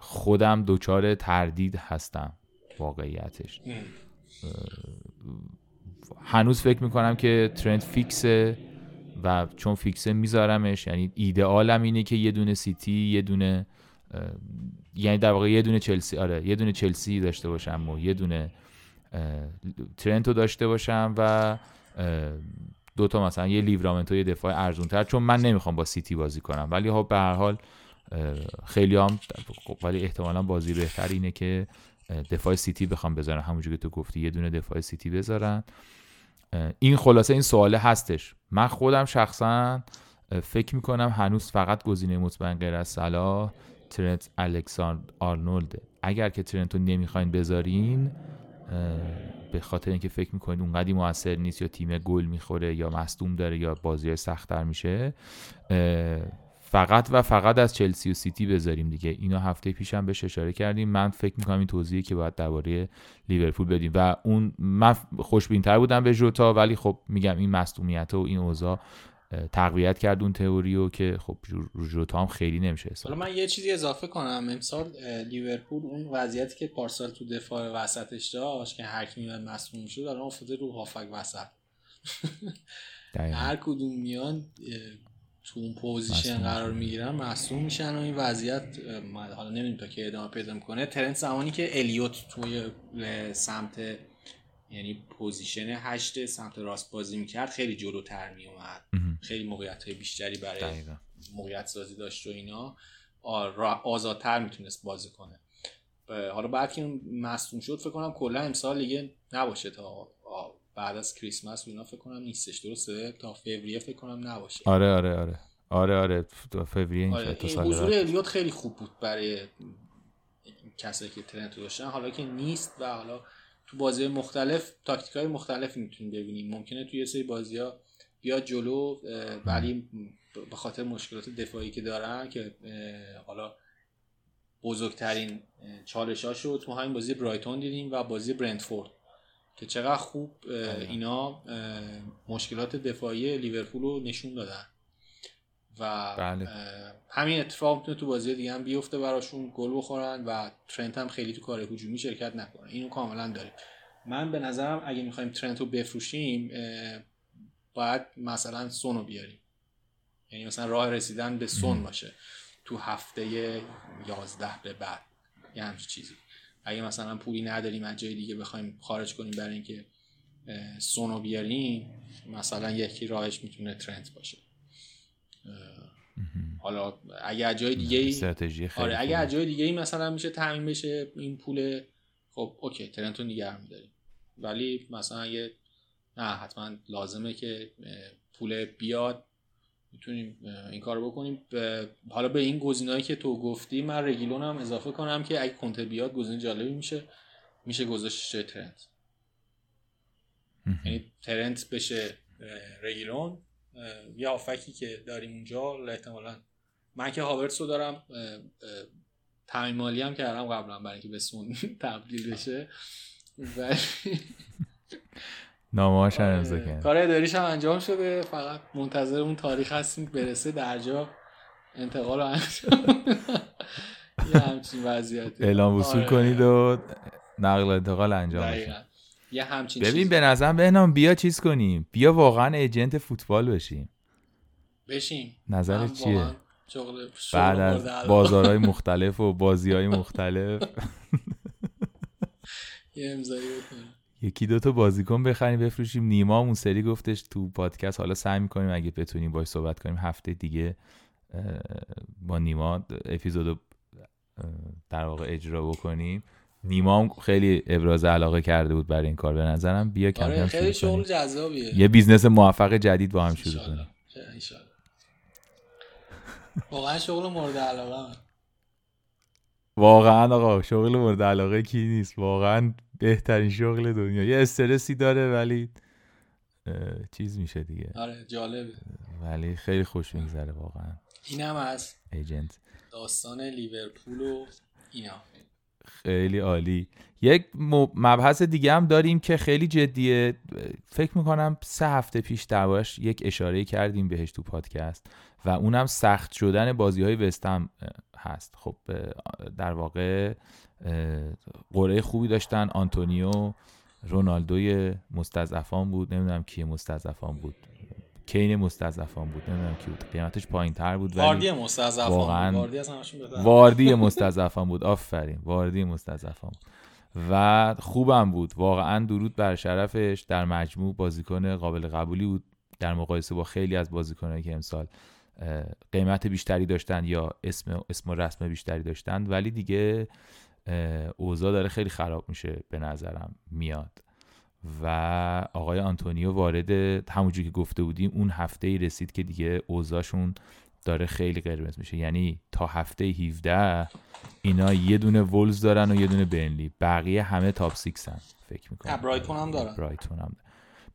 خودم دچار تردید هستم. واقعیتش. هنوز فکر می‌کنم که ترند فیکسه و چون فیکسه میذارمش یعنی ایدئالم اینه که یه دونه سیتی یه دونه یعنی در واقع یه دونه چلسی آره یه دونه چلسی داشته باشم و یه دونه ترنتو داشته باشم و دوتا مثلا یه لیورامنتو یه دفاع ارزون تر چون من نمی‌خوام با سیتی بازی کنم. ولی خب به هر حال خیلی هم ولی احتمالا بازی بهتر اینه که دفاع سیتی بخوام بذارن همونجور که تو گفتی یه دونه دفاع سیتی بذارن. این خلاصه این سواله هستش. من خودم شخصا فکر می‌کنم هنوز فقط گزینه مطمئن غیر از صلاح ترنت الکساندر آرنولده. اگر که ترنت رو نمی‌خواین بذارین به خاطر اینکه فکر می‌کنید اونقدی موثر نیست یا تیم گل می‌خوره یا مصدوم داره یا بازی سختتر میشه فقط و فقط از چلسی و سیتی بذاریم دیگه. اینا هفته پیشم بهش اشاره کردیم. من فکر می‌کنم این توضیحی که باید درباره لیورپول بدیم. و اون من خوشبینتر بودم به جوتا ولی خب میگم این مصدومیت و این اوضاع تقویت کرد اون تئوریو که خب جوتا هم خیلی نمیشه حالا من یه چیزی اضافه کنم. امسال لیورپول اون وضعیتی که پارسال تو دفاع وسطش داشت که هر کی مصدوم شد الان افتاده رو هافبک وسط. هر کدوم میان تو اون پوزیشن قرار می‌گیرن مصدوم میشن و این وضعیت حالا نمی‌دونم تا که ادامه پیدا می‌کنه. ترنت زمانی که الیوت توی سمت یعنی پوزیشن هشت سمت راست بازی می‌کرد خیلی جلوتر میومد خیلی موقعیت های بیشتری برای موقعیت سازی داشت و اینا. آزادتر می‌تونست بازی کنه. حالا بعد که مصوم شد فکر کنم کلا امسال دیگه نباشه تا بعد از کریسمس و اینا فکر کنم نیستش درسته؟ تا فوریه فکر کنم نباشه. آره آره آره. آره آره. تو فوریه این آره. این حضور الیوت خیلی خوب بود برای کسایی که ترنت داشتن. حالا که نیست و حالا تو بازی مختلف تاکتیک های مختلفی می‌تونیم ببینیم. ممکنه توی یه سری بازی ها بیاد جلو ولی به خاطر مشکلات دفاعی که دارن که حالا بزرگترین چالش ها شد ما همین بازی برایتون دیدیم و بازی برنتفورد که چقدر خوب اینا مشکلات دفاعی لیورپول رو نشون دادن. و بله. همین اتفاق می‌تونه تو بازی دیگه هم بیفته براشون گل بخورن و ترنت هم خیلی تو کار هجومی شرکت نکنه. اینو کاملا داریم. من به نظرم اگه می‌خوایم ترنت رو بفروشیم باید مثلا سون رو بیاریم. یعنی مثلا راه رسیدن به سون باشه. تو هفته یازده به بعد. یه همچین چیزی. اگه مثلا پولی نداریم از جای دیگه بخوایم خارج کنیم برای اینکه سونو بیاریم مثلا یکی راهش می‌تونه ترند باشه. حالا اگه از جای دیگه ای آره اگه از جای دیگه ای مثلا میشه تعمین بشه این پول خب اوکی ترنتو نگه میداریم. ولی مثلا اگه نه حتما لازمه که پول بیاد می‌تونیم این کار بکنیم. حالا به این گزینه‌ای که تو گفتی من رگیلون هم اضافه کنم که اگه کنته بیاد گزینه جالبی میشه. میشه گذاشت ترنت. یعنی ترنت بشه رگیلون. یا آفکی که داریم اونجا احتمالا. من که هاورتس رو دارم تامین مالی هم کردم قبلا برای اینکه به سون تبدیل بشه. نامه هم امضا کرد. کار اداریش هم انجام شده. فقط منتظر اون تاریخ هستیم برسه درجا انتقال رو انجام یه همچین وضعیت اعلام وصول آره. کنید و نقل انتقال انجام بشه. یه همچین ببین به نظرم بهنام بیا چیز کنیم. بیا واقعا ایجنت فوتبال بشیم. بشیم نظرت چیه؟ بعد از بازارهای مختلف و بازی های مختلف. یه امضایی بکنیم یکی دو تا بازیکن بخریم بفروشیم. نیما اون سری گفتش تو پادکست حالا سعی می‌کنیم اگه بتونیم باش صحبت کنیم هفته دیگه با نیما اپیزودو در واقع اجرا بکنیم. نیما هم خیلی ابراز علاقه کرده بود برای این کار به نظرم. بیا کم آره خیلی شغل جذابیه. یه business موفق جدید با هم شروع کنیم. واقعا شغل مورد علاقه واقعا آقا شغل مورد علاقه کی نیست؟ واقعا بهترین شغل دنیا. یه استرسی داره ولی چیز میشه دیگه. آره جالبه. ولی خیلی خوش میگذره واقعا. اینم از ایجنت. داستان لیورپول و اینا. خیلی عالی. یک مبحث دیگه هم داریم که خیلی جدیه. فکر می‌کنم سه هفته پیش دربارش یک اشاره کردیم بهش تو پادکست و اونم سخت شدن بازی های وستم هست. خب در واقع قرعه خوبی داشتن. آنتونیو رونالدوی مستضعفان بود. نمی‌دونم کی مستضعفان بود. کین مستضعفان بود. نمی‌دونم کی بود. قیمتش پایین تر بود ولی واردی مستضعفان واقعا واردی مستضعفان بود. آفرین. واردی مستضعفان بود. و خوبم بود. واقعا درود بر شرفش. در مجموع بازیکن قابل قبولی بود. در مقایسه با خیلی از بازیکنایی که امسال قیمت بیشتری داشتن یا اسم اسم و رسم بیشتری داشتن. ولی دیگه اوضاع داره خیلی خراب میشه به نظرم میاد. و آقای آنتونیو وارد همونجوری که گفته بودیم اون هفته ای رسید که دیگه اوضاعشون داره خیلی قرمز میشه. یعنی تا هفته 17 اینا یه دونه ولوز دارن و یه دونه برنلی بقیه همه top six هم فکر می‌کنم. برایتون هم دارن. برایتون هم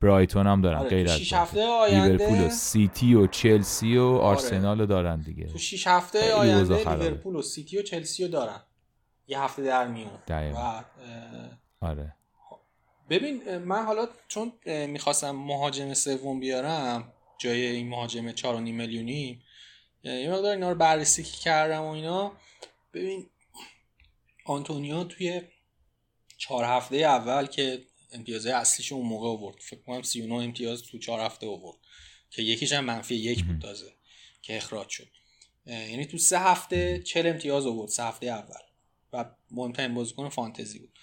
برایتون هم دارن آره. غیر از هفته آینده لیورپول و سیتی و چلسی و آره. آرسنال رو دارن دیگه. تو 6 هفته آینده لیورپول و سیتی و چلسی رو دارن. یه هفته در میون. و آره. ببین من حالا چون می‌خواستم مهاجم سوم بیارم جای این مهاجم 4.5 میلیونی یه مقدار اینا رو بررسی کردم و اینا. ببین آنتونیو توی چهار هفته اول که امتیازه اصلیش اون موقع آورد فکر کنم 39 امتیاز تو چهار هفته آورد که یکیش هم منفی یک بود تازه که اخراج شد. یعنی تو سه هفته 40 امتیاز آورد سه هفته اول. و مهمترین بازیکن فانتزی بود.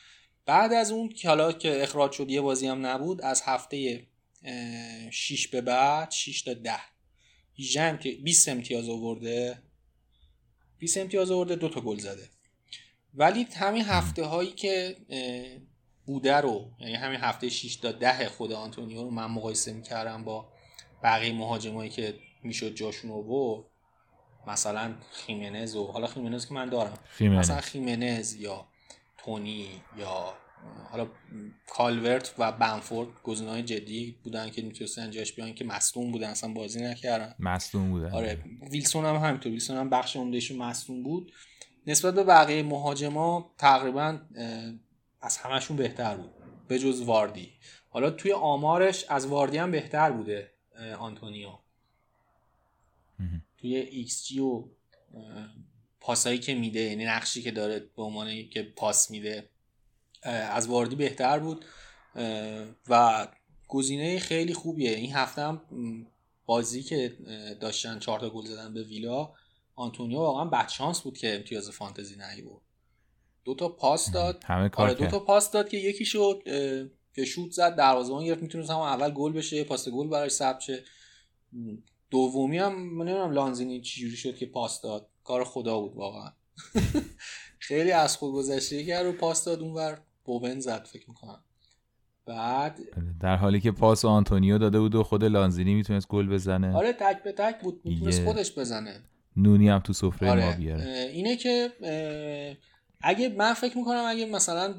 بعد از اون که حالا که اخراج شد یه بازی هم نبود از هفته 6 به بعد 6 تا 10 20 امتیاز آورده 20 امتیاز آورده دو تا گل زده. ولی همین هفته هایی که بوده رو یعنی همین هفته 6 تا 10 خود آنتونیو رو من مقایسه می‌کردم با بقیه مهاجمایی که می‌شد جاشون رو مثلا خیمنز و حالا خیمنز که من دارم. خیمنز. مثلا خیمنز یا تونی یا حالا کالورت و بنفورد گزینه‌های جدی بودن که می‌تونستن جاش بیان که مصدوم بودن اصلا بازی نکردن. مصدوم بودن. آره ویلسون هم همینطور. ویلسون هم بخش عمدهشون مصدوم بود. نسبت به بقیه مهاجما تقریبا از همشون بهتر بود به جز واردی. حالا توی آمارش از واردی هم بهتر بوده آنتونیو. توی ایکس جی و پاسایی که میده یعنی نقشی که داره به عنوان که پاس میده از واردی بهتر بود. و گزینه خیلی خوبیه. این هفته هم بازی که داشتن چهار تا گل زدن به ویلا آنتونیو واقعا بچانس بود که امتیاز فانتزی بود دو تا پاس داد. همه کار آره دو تا پاس داد که یکی شد که شوت زد دروازه‌بان گرفت. می‌تونست هم اول گل بشه پاس گل براش ثبت شه. دومی هم من نمی‌دونم لانزینی چجوری شد که پاس داد. کار خدا بود واقعا. خیلی از خود گذشته کرد رو پاس داد اونور. بوون زد فکر می‌کنم. بعد در حالی که پاس آنتونیو داده بود و خود لانزینی می‌تونست گل بزنه. آره تک به تک بود. می‌تونست خودش بزنه. نونی هم تو سفره آره. ما بیاره اینه که اگه من فکر می‌کنم اگه مثلا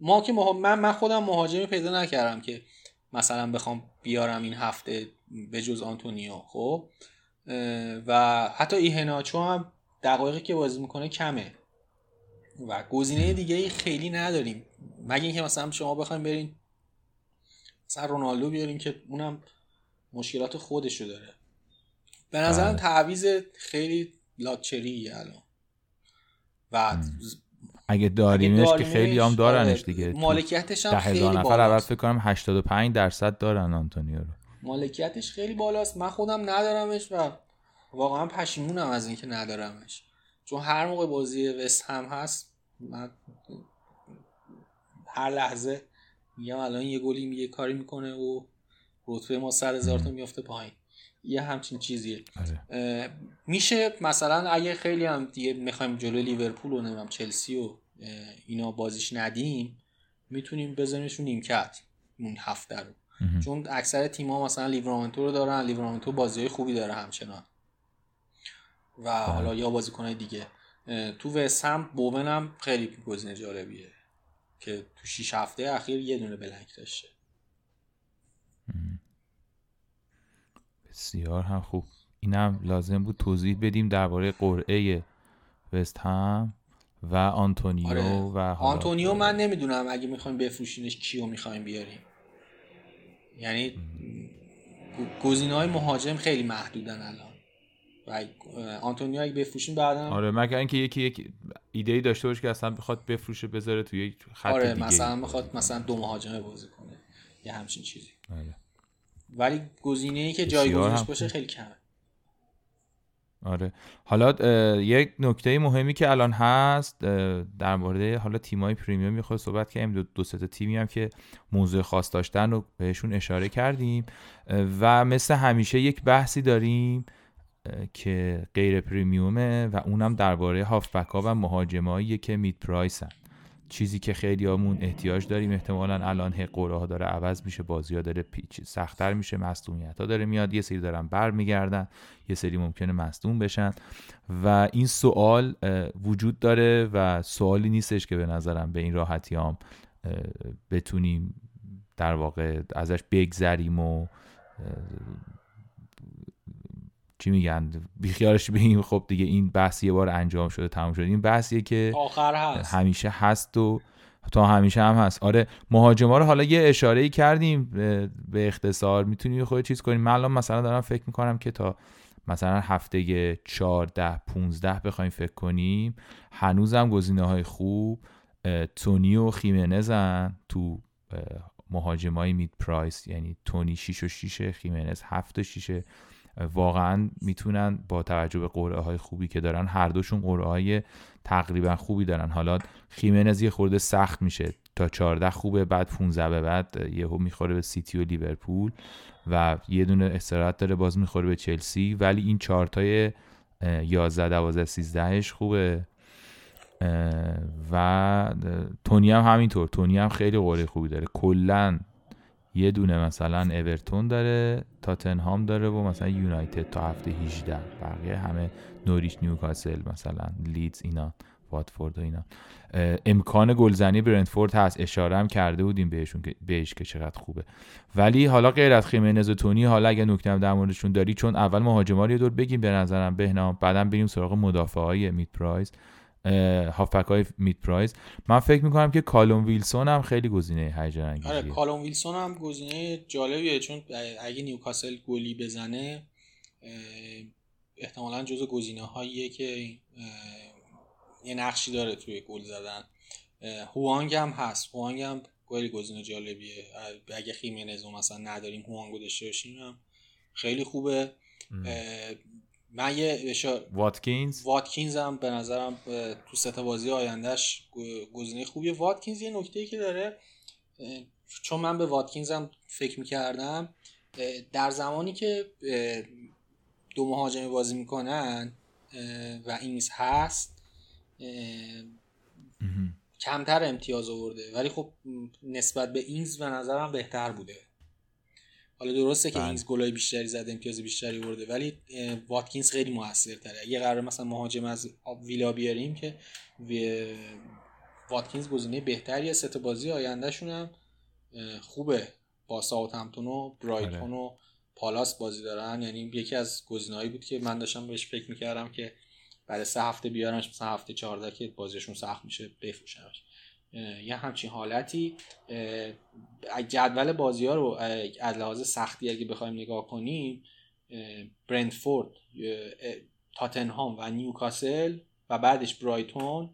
ما که من من خودم مهاجمی پیدا نکردم که مثلا بخوام بیارم این هفته به جز آنتونیو خب؟ و حتی ایهناچو هم دقایقی که بازی می‌کنه کمه. و گزینه دیگه ای خیلی نداریم. مگه اینکه مثلا شما بخوایم برین مثلا رونالدو بیارین که اونم مشکلات خودشو داره. به نظرم بله. تعویز خیلی لاکچری الان. و اگه داریمش که خیلی هم دارنش آره، دیگه. مالکیتش هم خیلی نفر اول فکر کنم 85 درصد دارن آنتونیو رو. مالکیتش خیلی بالاست. من خودم ندارمش و واقعا پشیمونم از اینکه ندارمش. چون هر موقع بازی وست هم هست من هر لحظه میگم الان یه گلی یه کاری می‌کنه و رتبه ما سر هزار تا میفته پایین. یه همچین چیزیه. آره. میشه مثلا اگه خیلی هم دیگه می‌خوایم جلو لیورپول و نمیم چلسی و اینا بازیش ندیم می‌تونیم بزنیمشون نیمکت اون هفته رو. چون اکثر تیم ها مثلا لیورامنتو رو دارن لیورامنتو بازی خوبی داره همچنان. و بله. حالا یا بازیکنهای دیگه. تو وست هم بوون هم خیلی گزینه جالبیه که تو 6 هفته اخیر یه دونه blank داشته. بسیار هم خوب. اینم لازم بود توضیح بدیم درباره قرعه وست هم و آنتونیو آره. و آنتونیو من نمی‌دونم اگه می‌خوایم بفروشینش کیو می‌خوایم بیاریم. یعنی گزینه های مهاجم خیلی محدودن الان. و آنتونیو اگه بفروشیم بعدا آره مگر اینکه یکی یک ایده ای داشته باشه که اصلا بخواد بفروشه بذاره توی یک خط آره دیگه مثلا بخواد مثلا دو مهاجمه بازی کنه. یا همچین چیزی. آره. ولی گزینه ای که جایگزینش باشه خیلی کمه. آره. حالا یک نکته مهمی که الان هست در مورد حالا تیمای پریمیوم می‌خواد صحبت کردیم دو, دو سه تیمی هم که موضوع خاص داشتن رو بهشون اشاره کردیم و مثل همیشه یک بحثی داریم که غیر پریمیومه و اونم درباره هافبک ها و مهاجمایی که مید پرایسن. چیزی که خیلی همون احتیاج داریم. احتمالا الان قرعه ها داره عوض میشه بازی ها داره پیچ سختتر میشه مصدومیت ها داره میاد. یه سری دارن برمیگردن یه سری ممکنه مصدوم بشن. و این سوال وجود داره و سوالی نیستش که به نظرم به این راحتی هم بتونیم در واقع ازش بگذریم و چی میگن؟ بیخیالش بگیم خب دیگه این بحث یه بار انجام شده تموم شده. این بحثیه که آخر هست. همیشه هست و تا همیشه هم هست. آره مهاجما رو حالا یه اشاره کردیم به اختصار. می‌تونیم خود چیز کنیم. من الان مثلا دارم فکر می‌کنم که تا مثلا هفته 14 15 بخوایم فکر کنیم هنوزم گزینه های خوب تونی و خیمنزن تو مهاجمای مید پرایس. یعنی تونی 6 و 6 خیمنز 7 و 6 واقعا می‌تونن با توجه به قرعه های خوبی که دارن هر دوشون قرعه های تقریبا خوبی دارن. حالا خیمنز یه خورده سخت میشه. تا 14 خوبه بعد 15 به بعد یهو می‌خوره به سیتی و لیورپول و یه دونه استراحت داره باز می‌خوره به چلسی. ولی این چارتای 11 12 13 خوبه. و تونی هم همینطور. تونی هم خیلی قرعه خوبی داره. کلا یه دونه مثلا اورتون داره تاتنهام داره و مثلا یونایتد تا هفته 18 بقیه همه نوریش نیوکاسل مثلا لیدز اینا واتفورد و اینا. امکان گلزنی برنتفورد هست. اشاره هم کرده بودیم بهشون که بهش که چقدر خوبه. ولی حالا غیر از خیمنز و تونی حالا اگه نکته در موردشون داری چون اول مهاجما رو یه دور بگیم به نظرم بهنام. بعدم بریم سراغ مدافع های mid price هافبک های mid price. من فکر می‌کنم که کالوم ویلسون هم خیلی گزینه هیجان انگیزیه. آره کالوم ویلسون هم گزینه جالبیه چون اگه نیوکاسل گلی بزنه احتمالا جزو گزینه هاییه که یه نقشی داره توی گل زدن. هوانگ هم هست. هوانگ هم خیلی گزینه جالبیه. اگه خیمنز مثلا نداریم هوانگو داشته باشیم هم خیلی خوبه. من یه واتکینز؟ واتکینز هم به نظرم تو ستا بازی آیندهش گزینه خوبیه واتکینز یه نکته که داره چون من به واتکینز هم فکر می‌کردم در زمانی که دو مهاجمه بازی می‌کنن و اینز هست کمتر امتیاز آورده. ولی خب نسبت به اینز به نظرم بهتر بوده. حالا درسته که بله. اینز گلای بیشتری زده امتیاز بیشتری برده ولی واتکینز خیلی موثرتره. اگه قرار مثلا مهاجم از ویلا بیاریم که واتکینز گزینه بهتری سه بازی آیندهشون هم خوبه. با ساوثهمپتون و برایتون و پالاس بازی دارن. یعنی یکی از گزینه‌هایی بود که من داشتم بهش فکر می‌کردم که بعد سه هفته بیارنش مثلا هفته 14 که بازیشون سخت میشه بفروشنش. یه همچین حالتی جدول بازی ها رو از لحاظ سختی اگه بخوایم نگاه کنیم برندفورد تاتنهام و نیوکاسل و بعدش برایتون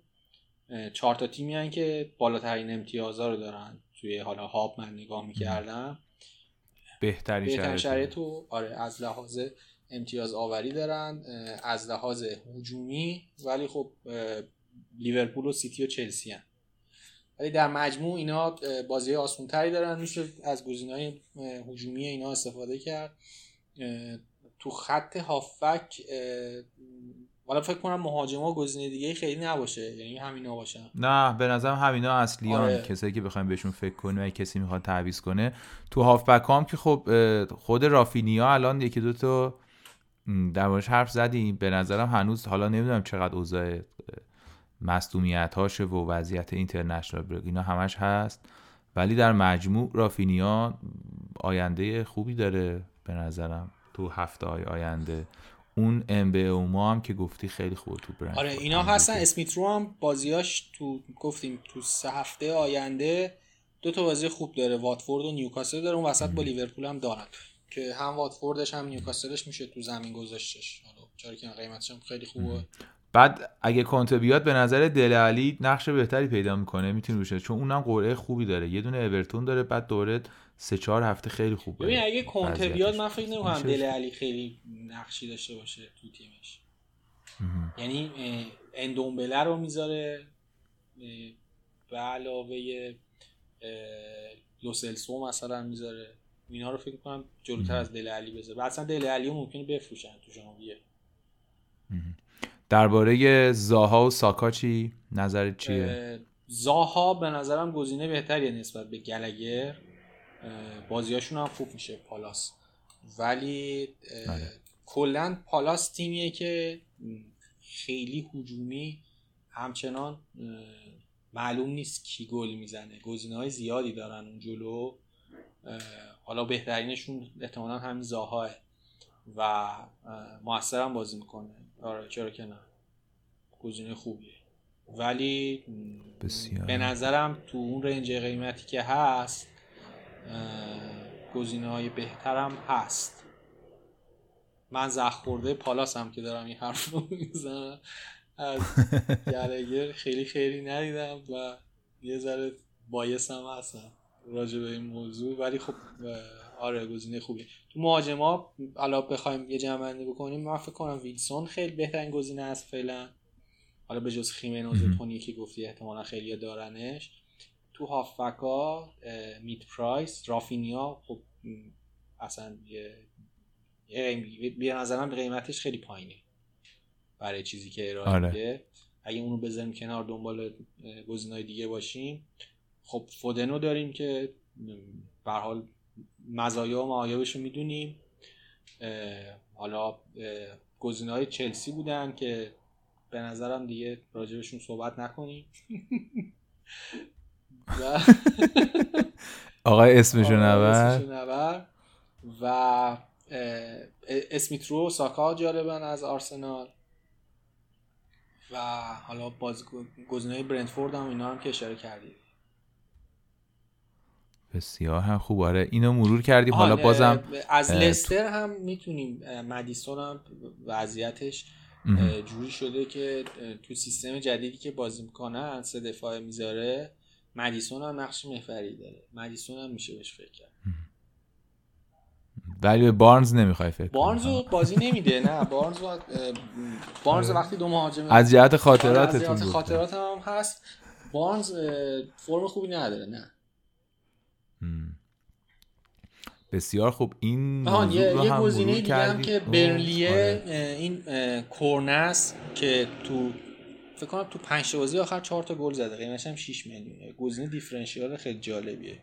چهار تا تیمی هن که بالاترین امتیازها رو دارن. توی حالا هاب من نگاه می‌کردم. بهترین شرایط. آره از لحاظ امتیاز آوری دارن از لحاظ هجومی ولی خب لیورپول و سیتی و چلسی هن. ولی در مجموع اینا بازی آسون تری دارن. میشه از های هجومی اینا استفاده کرد. تو خط هافک والا فکر کنم مهاجما گزینه دیگه خیلی نباشه. یعنی همینا باشن. نه به نظرم همینا اصلیان. آره. کسایی که بخوایم بهشون فکر کنیم و کسی می‌خواد تعویض کنه. تو هافبک هم که خب خود رافینیا الان یکی دو تا در حرف زدیم. به نظرم هنوز حالا نمی‌دونم چقدر اوضاع مصدومیت هاشه و وضعیت اینترنشنال بریک اینا همش هست. ولی در مجموع رافینیا آینده خوبی داره به نظرم تو هفته های آینده. اون ام به اوما هم که گفتی خیلی خوبه تو برند. آره اینا هستن. اسمیترو هم بازیاش تو گفتیم تو سه هفته آینده دو تا بازی خوب داره. واتفورد و نیوکاسل داره. اون وسط با لیورپول هم دارن. که هم واتفوردش هم نیوکاسلش میشه تو زمین گذاشتش. چرا که قیمتش هم خیلی خوبه. بعد اگه کنته بیاد به نظر دل علی نقش بهتری پیدا می‌کنه می‌تونه بشه. چون اونم قرعه خوبی داره. یه دونه اورتون داره بعد دوره سه چهار هفته خیلی خوبه ببین اگه کنته بیاد من فکر نمی‌کنم دل علی خیلی نقشی داشته باشه تو تیمش. یعنی اندومبله رو می‌ذاره به علاوه لوسلسو مثلا می‌ذاره. اینا رو فکر کنم جلوتر از دل علی بذاره. اصلا دل علی ممکنه بفروشن تو ژانویه درباره زاها و ساکا چی؟ نظرت چیه؟ زاها به نظرم گزینه بهتریه نسبت به گلگر. بازیاشون هم خوب میشه پالاس. ولی بله. کلا پالاس تیمیه که خیلی هجومی همچنان معلوم نیست کی گل می‌زنه. گزینه های زیادی دارن اون جلو. حالا بهترینشون احتمالا همین زاهاه. و موثرم بازی می‌کنه. آره چرا که نه. گزینه خوبیه. ولی بسیار. به نظرم تو اون رنج قیمتی که هست گزینه های بهترم هست. من زخ خورده پالاسم که دارم این حرف رو می‌زنم. از گرگر خیلی خیلی ندیدم و یه ذره بایسم هستم راجع به این موضوع. ولی خب آره گزینه خوبی. تو مهاجما حالا بخوایم یه جمع بندی بکنیم من فکر کنم ویلسون خیلی بهترین گزینه است فعلا. حالا به جز خیمنوز تونی که گفتی احتمالا خیلی دارنش. تو هافبکا میت پرایس رافینیا خب اصلا یه به نظرم قیمتش خیلی پایینه برای چیزی که ارائه آره. میده. اگه اونو بذاریم کنار دنبال گزینه‌های دیگه باشیم. خب فودنو داریم که به حال مزایا و معایبش رو می‌دونیم. حالا گزینه های چلسی بودن که به نظرم دیگه راجبشون صحبت نکنیم. آقای اسمشو نبر. و اسمیترو ساکا جالبن از آرسنال. و حالا باز گزینه برنتفورد هم اینا هم که اشاره کردید بسیار هم خوب. آره اینو مرور کردیم. حالا بازم از لستر هم می‌تونیم مدیسون هم وضعیتش جوری شده که تو سیستم جدیدی که بازی می‌کنن سه دفاع می‌ذاره مدیسون هم نقش محوری داره. مدیسون هم میشه بهش فکر کرد. ولی به بارنز نمی‌خوای فکر بارنز رو بازی نمیده نه. بارنز بارنز وقتی دو مهاجم از جهت خاطرات از جهت خاطرات هم هست. بارنز فرم خوبی نداره نه. بسیار خوب. این یه, یه گزینه دیگه هم که برلیه آره. این کورنس که تو فکر کنم تو پنج بازی آخر چهار تا گل زده. قیمتش هم 6 میلیون گزینه دیفرنشیال خیلی جالبیه.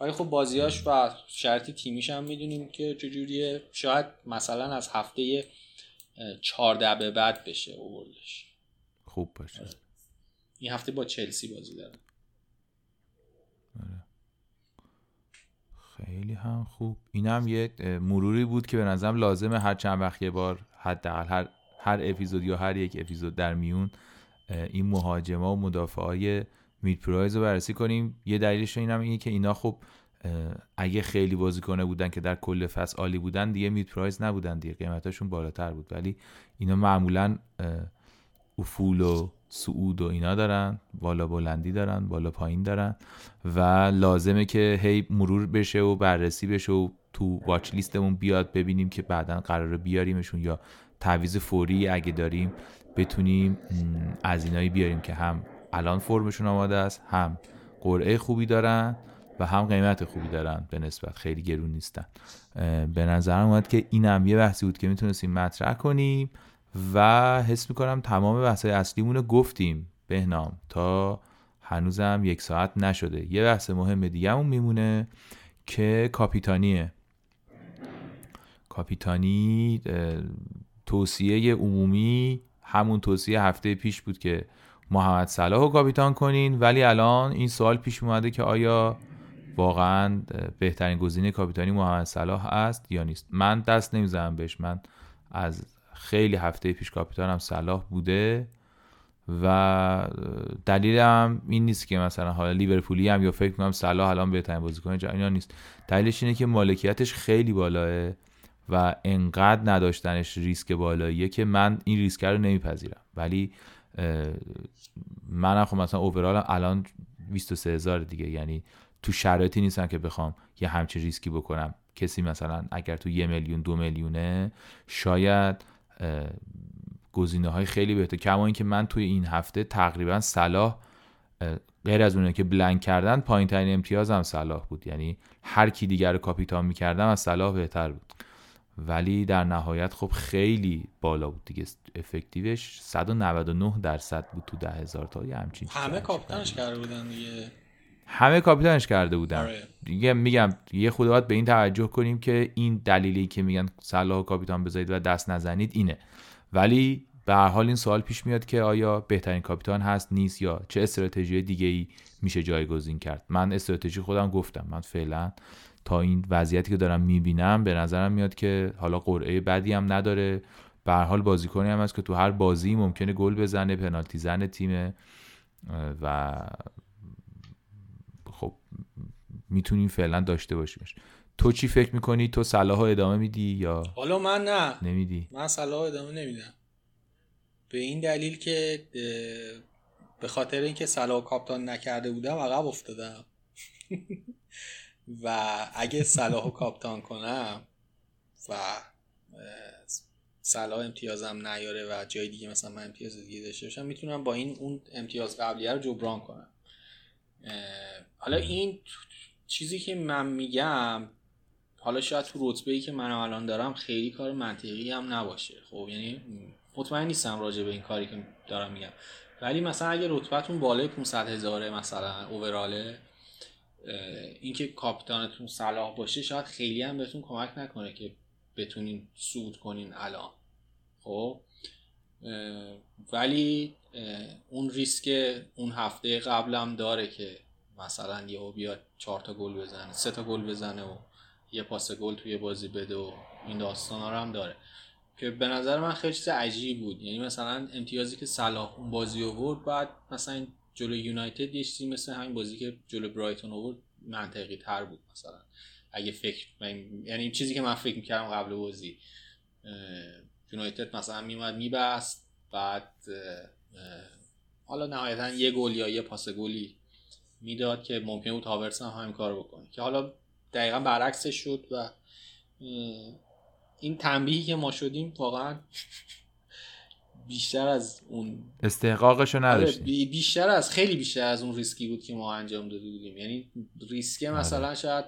ولی خب بازیاش و شرط تیمیش هم می‌دونیم که چجوریه. شاید مثلا از هفته 14 به بعد بشه اووردش. خوب باشه. آره. این هفته با چلسی بازی داره خیلی هم خوب. این هم یه مروری بود که به نظرم لازمه هر چند وقت یه بار حداقل هر هر اپیزود یا هر یک اپیزود در میون این مهاجمه و مدافع های مید پرایز رو بررسی کنیم. یه دلیلش این هم اینه که اینا خب اگه خیلی بازیکنه بودن که در کل فصل عالی بودن دیگه مید پرایز نبودن دیگه قیمتاشون بالاتر بود. ولی اینا معمولا افول و سعود و اینا دارن بالا بلندی دارن بالا پایین دارن و لازمه که هی مرور بشه و بررسی بشه و تو واچ لیستمون بیاد ببینیم که بعدا قراره بیاریمشون یا تعویض فوری اگه داریم بتونیم از اینایی بیاریم که هم الان فرمشون آماده است هم قرعه خوبی دارن و هم قیمت خوبی دارن به نسبت خیلی گرون نیستن. به نظرم اومد که اینم یه بحثی بود که می‌تونستیم مطرح کنیم. و حس می‌کنم تمام بحث اصلیمون رو گفتیم. بهنام تا هنوزم یک ساعت نشده. یه بحث مهم دیگه میمونه که کاپیتانیه. کاپیتانی توصیه عمومی همون توصیه هفته پیش بود که محمد صلاح رو کاپیتان کنین. ولی الان این سوال پیش اومده که آیا واقعا بهترین گزینه کاپیتانی محمد صلاح است یا نیست. من دست نمی‌زنم بهش. من از خیلی هفته پیش کاپیتانم صلاح بوده و دلیلم این نیست که مثلا حالا لیورپولی هم یا فکر کنم صلاح الان بهترین بازیکن جهان نیست. دلیلش اینه که مالکیتش خیلی بالاه و انقدر نداشتنش ریسک بالاییه که من این ریسک رو نمیپذیرم. ولی منم خب مثلا اوورال الان 23 هزار دیگه. یعنی تو شرایطی نیستم که بخوام یه همچی ریسکی بکنم. کسی مثلا اگر تو یه میلیون دو میلیونه شاید گزینه های خیلی بهتر. کما اینکه من توی این هفته تقریبا صلاح غیر از اونه که بلنک کردن پایین ترین امتیاز هم صلاح بود. یعنی هر کی دیگر رو کاپیتان می‌کردم از صلاح بهتر بود. ولی در نهایت خب خیلی بالا بود دیگه. افکتیوش 199 درصد بود تو ده هزار تا. یه همچین همه کاپیتانش کرده بودن دیگه. همه کاپیتانش کرده بودن. آره. دیگه میگم یه خود باید به این توجه کنیم که این دلیلی که میگن صلاح کاپیتان بذارید و دست نزنید اینه. ولی به هر حال این سوال پیش میاد که آیا بهترین کاپیتان هست نیست یا چه استراتژی دیگه ای میشه جایگزین کرد. من استراتژی خودم گفتم. من فعلا تا این وضعیتی که دارم می‌بینم به نظرم میاد که حالا قرعه بدی هم نداره. به هر حال بازیکنی هم هست که تو هر بازی ممکنه گل بزنه پنالتی زن تیم و خب می‌تونیم فعلا داشته باشیمش. تو چی فکر می‌کنی؟ تو صلاح ادامه میدی یا حالا من نه. نمیدی؟ من صلاح ادامه نمیدم. به این دلیل که به خاطر اینکه صلاح کاپتان نکرده بودم عقب افتادم. و اگه صلاح کاپتان کنم و صلاح امتیازم نیاره و جای دیگه مثلا من امتیاز دیگه داشته باشم می‌تونم با این اون امتیاز قبلیه رو جبران کنم. حالا این چیزی که من میگم حالا شاید تو رتبه ای که من الان دارم خیلی کار منطقی هم نباشه. خب یعنی مطمئن نیستم راجع به این کاری که دارم میگم. ولی مثلا اگه رتبهتون بالای 500 هزاره مثلا اووراله اینکه کاپیتانتون صلاح باشه شاید خیلی هم بهتون کمک نکنه که بتونین سود کنین الان. خب ولی اون ریسک اون هفته قبلم داره که مثلا یهو بیاد چهار تا گل بزنه سه تا گل بزنه و یه پاس گل توی بازی بده و این داستان ها هم داره. که به نظر من خیلی چیز عجیب بود. یعنی مثلا امتیازی که صلاح اون بازی آورد بعد مثلا جلو یونایتد یه چیزی مثل همین بازی که جلو برایتون آورد منطقی تر بود مثلا. اگه فکر یعنی چیزی که من فکر می‌کردم قبل بازی یونایتد مثلا میومد میبست بعد حالا نهایتا یه گل یا یه پاس گلی می‌داد که ممکن بود هاورس هم همین کار بکنه. که حالا دقیقا برعکسش شد و این تنبیهی که ما شدیم واقعا بیشتر از اون استحقاقشو آره، نداشتیم. بیشتر از خیلی بیشتر از اون ریسکی بود که ما انجام داده بودیم. یعنی ریسکه آره. مثلا شاید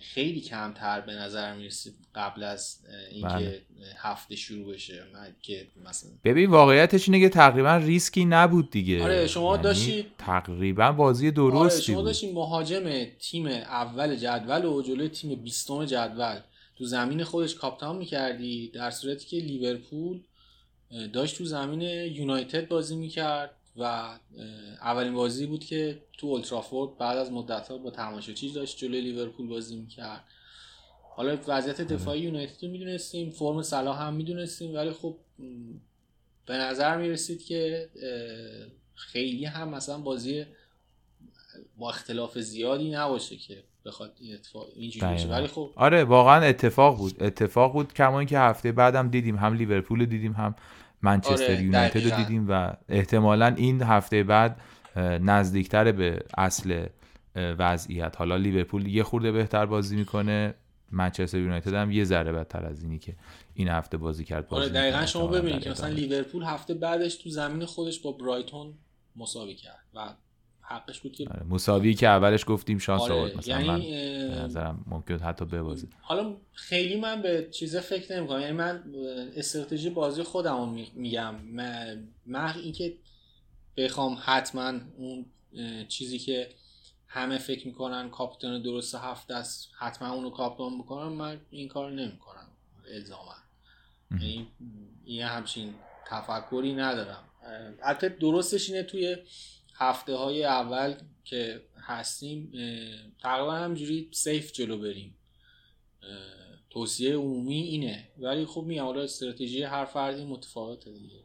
خیلی کمتر به نظر می‌رسید قبل از اینکه بله. هفته شروع بشه. که مثلا ببین واقعیتش اینه که تقریبا ریسکی نبود دیگه. آره شما یعنی داشتید تقریبا بازی درستی آره شما داشتید مهاجم تیم اول جدول و جلوی تیم بیستم جدول. تو زمین خودش کاپتان می‌کردی در صورتی که لیورپول داشت تو زمین یونایتد بازی می‌کرد. و اولین بازی بود که تو اولترافورد بعد از مدت ها با تماشاچی داشت جلوی لیورپول بازی می‌کرد. حالا وضعیت دفاعی یونایتد رو می‌دونستیم فرم صلاح هم می‌دونستیم ولی خب به نظر می‌رسید که خیلی هم مثلا بازی با اختلاف زیادی نباشه که بخواد این اتفاق اینجوری بشه ولی خب آره واقعا اتفاق بود. اتفاق بود کما اینکه هفته بعدم دیدیم هم لیورپول دیدیم هم منچستر آره یونایتد رو دیدیم و احتمالا این هفته بعد نزدیکتر به اصل وضعیت. حالا لیورپول یه خورده بهتر بازی می‌کنه منچستر یونایتد هم یه ذره بدتر از اینی که این هفته بازی کرد بازی آره دقیقا شما ببینید که مثلا لیورپول هفته بعدش تو زمین خودش با برایتون مساوی کرد و حقش بود که آره مساوی که اولش گفتیم شانس آره آورد مثلا. یعنی من نظرم ممکن حتی ببازه. حالا خیلی من به چیزا فکر نمی کنم یعنی من استراتژی بازی خودم رو میگم. من اینکه بخوام حتما اون چیزی که همه فکر می‌کنن کاپیتان درست هفت است حتما اونو کاپیتان بکنم من این کار نمی‌کنم. الزاما. یعنی یه همچین تفکری ندارم. البته درستش اینه توی هفته های اول که هستیم تقریبا همجوری سیف جلو بریم. توصیه عمومی اینه. ولی خب میگم حالا استراتژی هر فردی متفاوته دیگه.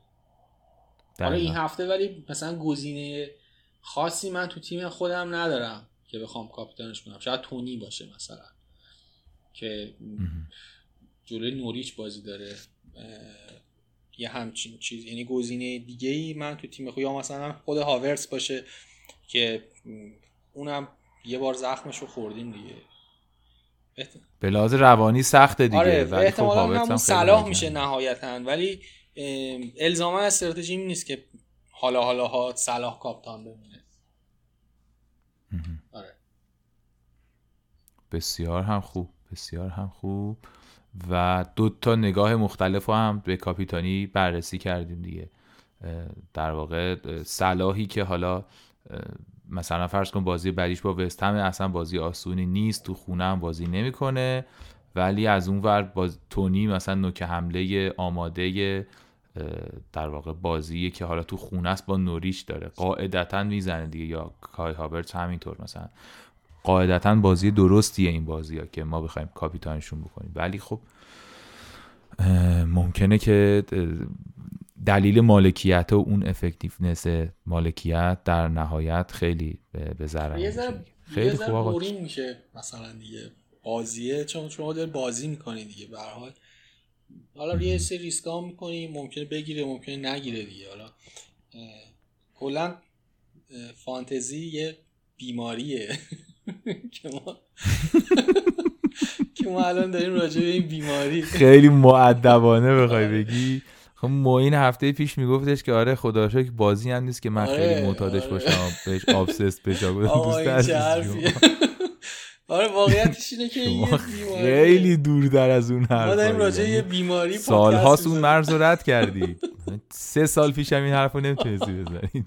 حالا این هفته ولی مثلا گزینه خاصی من تو تیم خودم ندارم که بخوام کاپیتانش کنم. شاید تونی باشه مثلا که جلوی نوریچ بازی داره. یه همچین چیز. یعنی گزینه دیگه ای من تو تیم خود یا مثلا خود هاورس باشه که اونم یه بار زخمش رو خوردیم دیگه. به لحاظ روانی سخته دیگه آره ولی خب هم صلاح میشه نهایتا. ولی الزاما استراتژی نیست که حالا حالا ها صلاح کاپتان بمونه. آره. بسیار هم خوب بسیار هم خوب. و دو تا نگاه مختلف هم به کاپیتانی بررسی کردیم دیگه. در واقع صلاحی که حالا مثلا فرض کن بازی بعدیش با وستهم اصلا بازی آسونی نیست تو خونه هم بازی نمی‌کنه. ولی از اون ور باز تونی مثلا نوک حمله آماده در واقع بازی که حالا تو خونه است با نوریش داره. قاعدتا می‌زنه دیگه یا کای هابرت همینطور مثلا. قاعدتا بازی درستیه این بازی ها که ما بخوایم کاپیتانشون بکنیم. ولی خب ممکنه که دلیل مالکیت و اون افکتیفنس مالکیت در نهایت خیلی به ضرر خیلی خوب آقا. میشه مثلا دیگه. بازیه چون شما داری بازی می‌کنی دیگه به حال. حالا یه سری ریسک می‌کنی ممکنه بگیره ممکنه نگیره دیگه. حالا کلا فانتزی یه بیماریه. که ما که ما الان داریم راجع به این بیماری. خیلی معدبانه بخوای بگی. خب موین هفته پیش میگفتش که آره خدا که بازی هم نیست که من خیلی آره، معتادش آره. باشم بهش آبسست بشم. دوست آره واقعیتش اینه که یه خیلی دور در از اون حرف ما داریم راجع یه بیماری سالهاست اون مرز رو رد کردی. سه سال پیش هم این حرف رو نمی‌تونستی بزنی.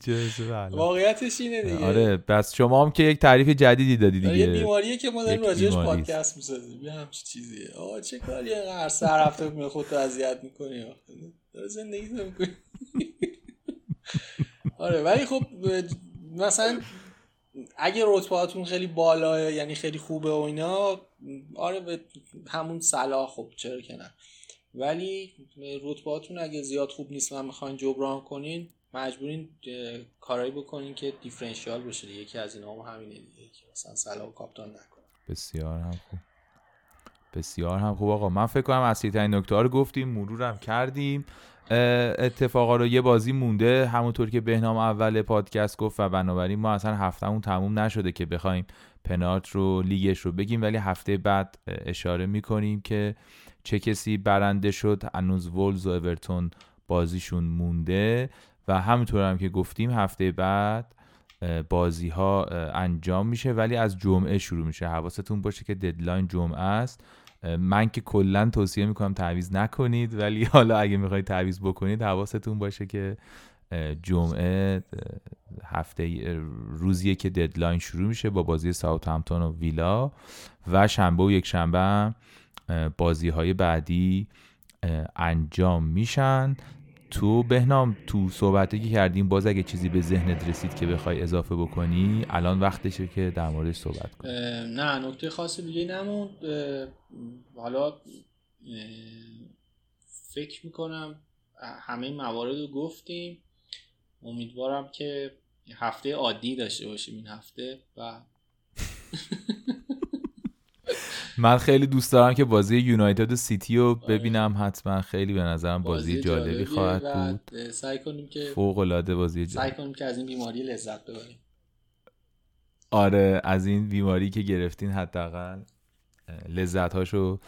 واقعیتش اینه دیگه. آره بس شما هم که یک تعریف جدیدی دادی دیگه یه بیماریه که ما داریم راجعش پادکست می‌سازیم یه همچین چیزیه. آقا چه کاری هر سر هفته می خودتو اذیت می‌کنی؟ داره زندگی می‌کنی. آره ولی خب مثلا اگه رتبهاتون خیلی بالاه یعنی خیلی خوبه و اینا آره به همون صلاح خوب چرا که نه. ولی رتبهاتون اگه زیاد خوب نیست و می‌خواین جبران کنین مجبورین کارایی بکنین که دیفرنشیال بشه یکی از اینا هم همینه دیگه که مثلا صلاح و کاپتان نکنه. بسیار هم خوب. بسیار هم خوب. آقا من فکر کنم اصلی ترین نکته رو گفتیم مرورم کردیم. اتفاقا رو یه بازی مونده. همونطور که بهنام اول پادکست گفت و بنابراین ما اصلا هفتهمون تموم نشده که بخوایم پنارت رو لیگش رو بگیم. ولی هفته بعد اشاره می‌کنیم که چه کسی برنده شد. هنوز ولز و اورتون بازیشون مونده. و همینطور هم که گفتیم هفته بعد بازی ها انجام میشه. ولی از جمعه شروع میشه. حواستون باشه که ددلاین جمعه است. من که کلا توصیه می‌کنم تعویز نکنید ولی حالا اگه می‌خواید تعویز بکنید حواستون باشه که جمعه هفته روزیه که ددلاین شروع میشه با بازی ساوت همتون و ویلا و شنبه و یک شنبه بازی های بعدی انجام میشن. تو بهنام تو صحبتی که کردیم باز اگه چیزی به ذهنت رسید که بخوای اضافه بکنی الان وقتشه که در موردش صحبت کنی. نه نکته خاصی دیگه نموند حالا فکر می‌کنم همه موارد رو گفتیم. امیدوارم که هفته عادی داشته باشیم این هفته و من خیلی دوست دارم که بازی یونایتد و سیتی رو آره. ببینم حتما. خیلی به نظرم بازی, جالبی خواهد بود. سعی کنیم که فوق العاده بازی سعی کنیم که از این بیماری لذت ببریم. آره از این بیماری که گرفتین حداقل لذت هاشو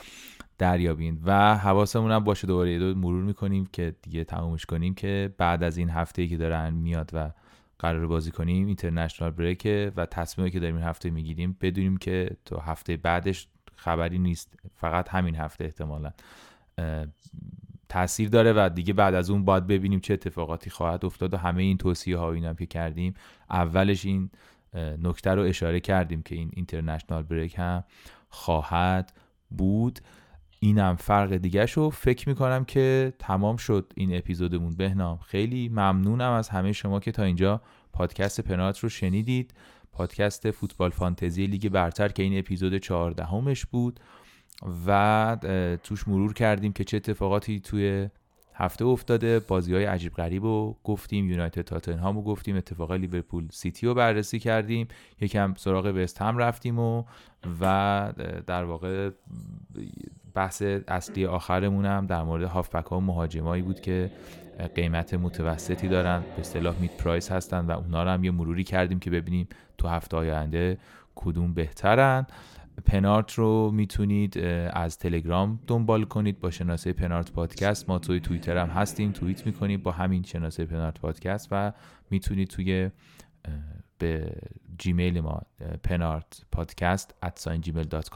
دریابین. و حواسمون هم باشه دوباره یه دو مرور می‌کنیم که دیگه تمومش کنیم که بعد از این هفته که دارن میاد و قرار بازی کنیم اینترنشنال بریک و تصمیمی که داریم این هفته می‌گیریم بدونیم که تو هفته بعدش خبری نیست. فقط همین هفته احتمالا. تاثیر داره و دیگه بعد از اون باید ببینیم چه اتفاقاتی خواهد افتاد و همه این توصیه ها اینم که کردیم اولش این نکته رو اشاره کردیم که این اینترنشنال بریک هم خواهد بود. اینم فرق دیگه شو فکر می‌کنم که تمام شد این اپیزودمون. بهنام خیلی ممنونم از همه شما که تا اینجا پادکست پنات رو شنیدید. پادکست فوتبال فانتزی لیگ برتر که این اپیزود چهاردهمش بود و توش مرور کردیم که چه اتفاقاتی توی هفته افتاده. بازی های عجیب غریب رو گفتیم یونایتد تاتنهام رو گفتیم اتفاق لیورپول سیتی رو بررسی کردیم. یکم سراغ وست هم رفتیم و و در واقع بحث اصلی آخرمون هم در مورد هافبک ها و مهاجمایی بود که قیمت متوسطی دارن. به اصطلاح میت پرایس هستن و اونا رو هم یه مروری کردیم که ببینیم تو هفته آینده کدوم بهترن. پنارت رو می‌تونید از تلگرام دنبال کنید با شناسه پنارت پادکست ما توی توییتر هم هستیم توییت می‌کنید با همین شناسه پنارت پادکست و می‌تونید توی به جیمیل ما پنارت پادکست at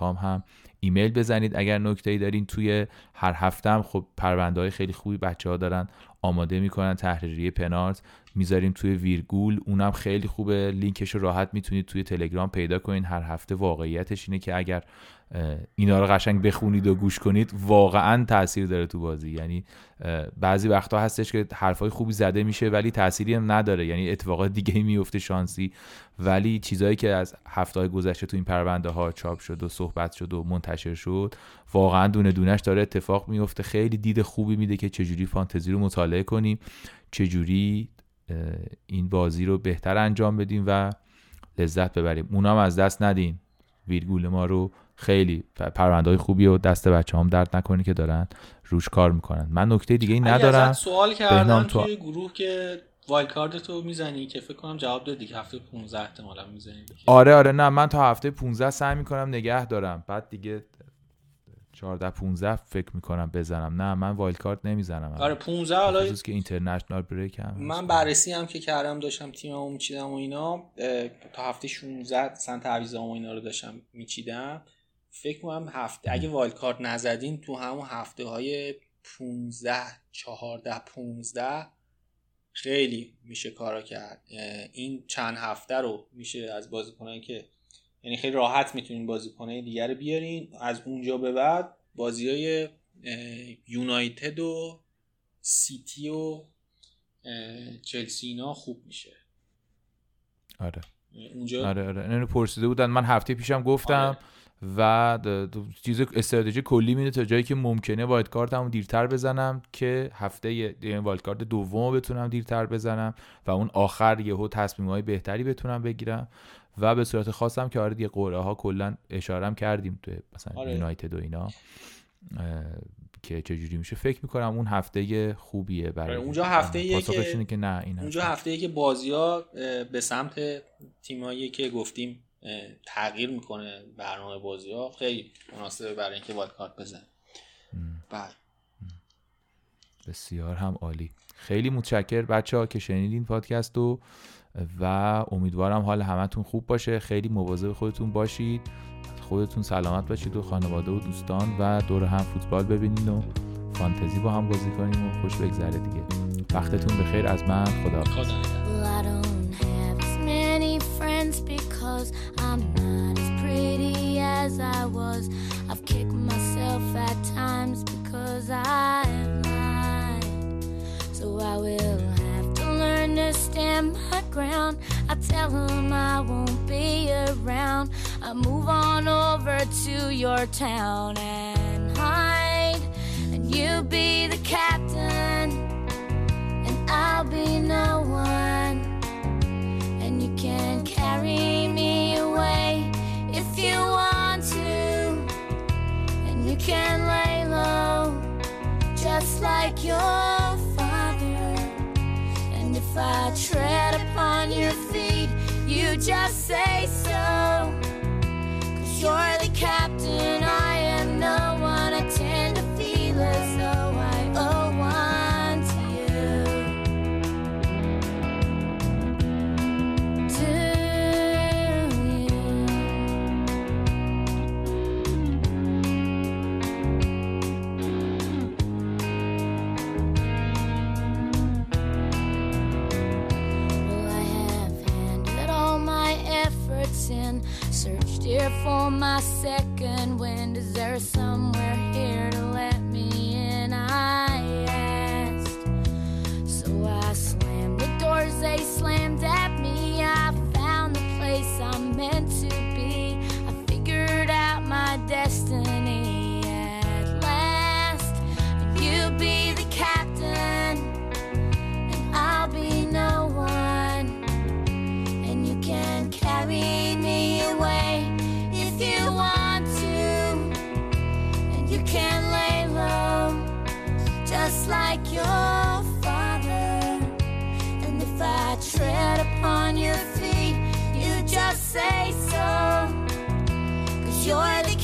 هم ایمیل بزنید. اگر نکته ای دارین توی هر هفته هم خب پرونده های خیلی خوبی بچه ها دارن آماده می‌کنن تحریری پنارت می‌ذاریم توی ویرگول. اونم خیلی خوبه. لینکش رو راحت می‌تونید توی تلگرام پیدا کنید هر هفته واقعیتش اینه که اگر اینا رو قشنگ بخونید و گوش کنید واقعا تاثیر داره تو بازی. یعنی بعضی وقتا هستش که حرفای خوبی زده میشه ولی تأثیری هم نداره. یعنی اتفاقات دیگه میفته شانسی. ولی چیزایی که از هفته های گذشته تو این پرونده ها چاپ شد و صحبت شد و منتشر شد واقعا دونه دونش داره اتفاق میفته خیلی دید خوبی میده که چجوری فانتزی رو مطالعه کنیم. چجوری این بازی رو بهتر انجام بدیم و لذت ببریم. اونام از دست ندین. ویرگول ما رو خیلی پرونده های خوبی و دست بچه هم درد نکنی که دارن روش کار می‌کنن. من نکته دیگه ای ندارم. سوال کردم توی گروه که wild تو می‌زنی که فکر کنم جواب دادی که هفته 15 احتمالا می‌زنی آره آره. نه من تا هفته 15 سعی می‌کنم نگه دارم. بعد دیگه 14 15 فکر می‌کنم بزنم. نه من wild card نمی‌زنم. آره 15 حالا که international break هم من بررسی هم که کردم داشتم تیممو میچیدم و اینا تا هفته 16 سنت تعویضام و اینا رو داشتم میچیدم. فکر کنم هفته اگه وایلد کارت نزدین تو همون هفته های 15 14 15 خیلی میشه کارا کرد. این چند هفته رو میشه از بازیکنایی که یعنی خیلی راحت می‌تونین بازیکنای دیگر بیارین. از اونجا به بعد بازی های یونایتد و سیتی و چلسی اینا خوب میشه. آره. اونجا آره آره. اینو پرسیده بودن. من هفته پیشم گفتم آره. و چیز استراتژی کلی میده تا جایی که ممکنه وایلد کارتمو دیرتر بزنم که هفته یعنی وایلد کارت دوم بتونم دیرتر بزنم و اون آخر یهو تصمیم های بهتری بتونم بگیرم. و به صورت خاصم که آره دیگه قرعه ها کلا اشارم کردیم تو مثلا آره. یونایتد و اینا که چجوری میشه. فکر می‌کنم اون هفته خوبیه برای آره، اونجا هفته که, که نه این اونجا هفته که بازی ها به سمت تیمایی که گفتیم تغییر می‌کنه برنامه بازی ها خیلی مناسبه برای اینکه وایلد کارت بزن بله. بسیار هم عالی. خیلی متشکر بچه ها که شنیدین پادکست رو. و امیدوارم حال همتون خوب باشه. خیلی مواظب خودتون باشید. خودتون سلامت باشید و خانواده و دوستان و دور هم فوتبال ببینین و فانتزی با هم بازی کنیم و خوش بگذره دیگه. وقتتون بخیر از من. خدا خدا ground. I tell him I won't be around. I move on over to your town and hide. And you be the captain, and I'll be no one. And you can carry me away if you want to. And you can lay low just like your father. And if I feet, just say so. Cause you're the captain, my second wind. Is there somewhere say so. Cause you're the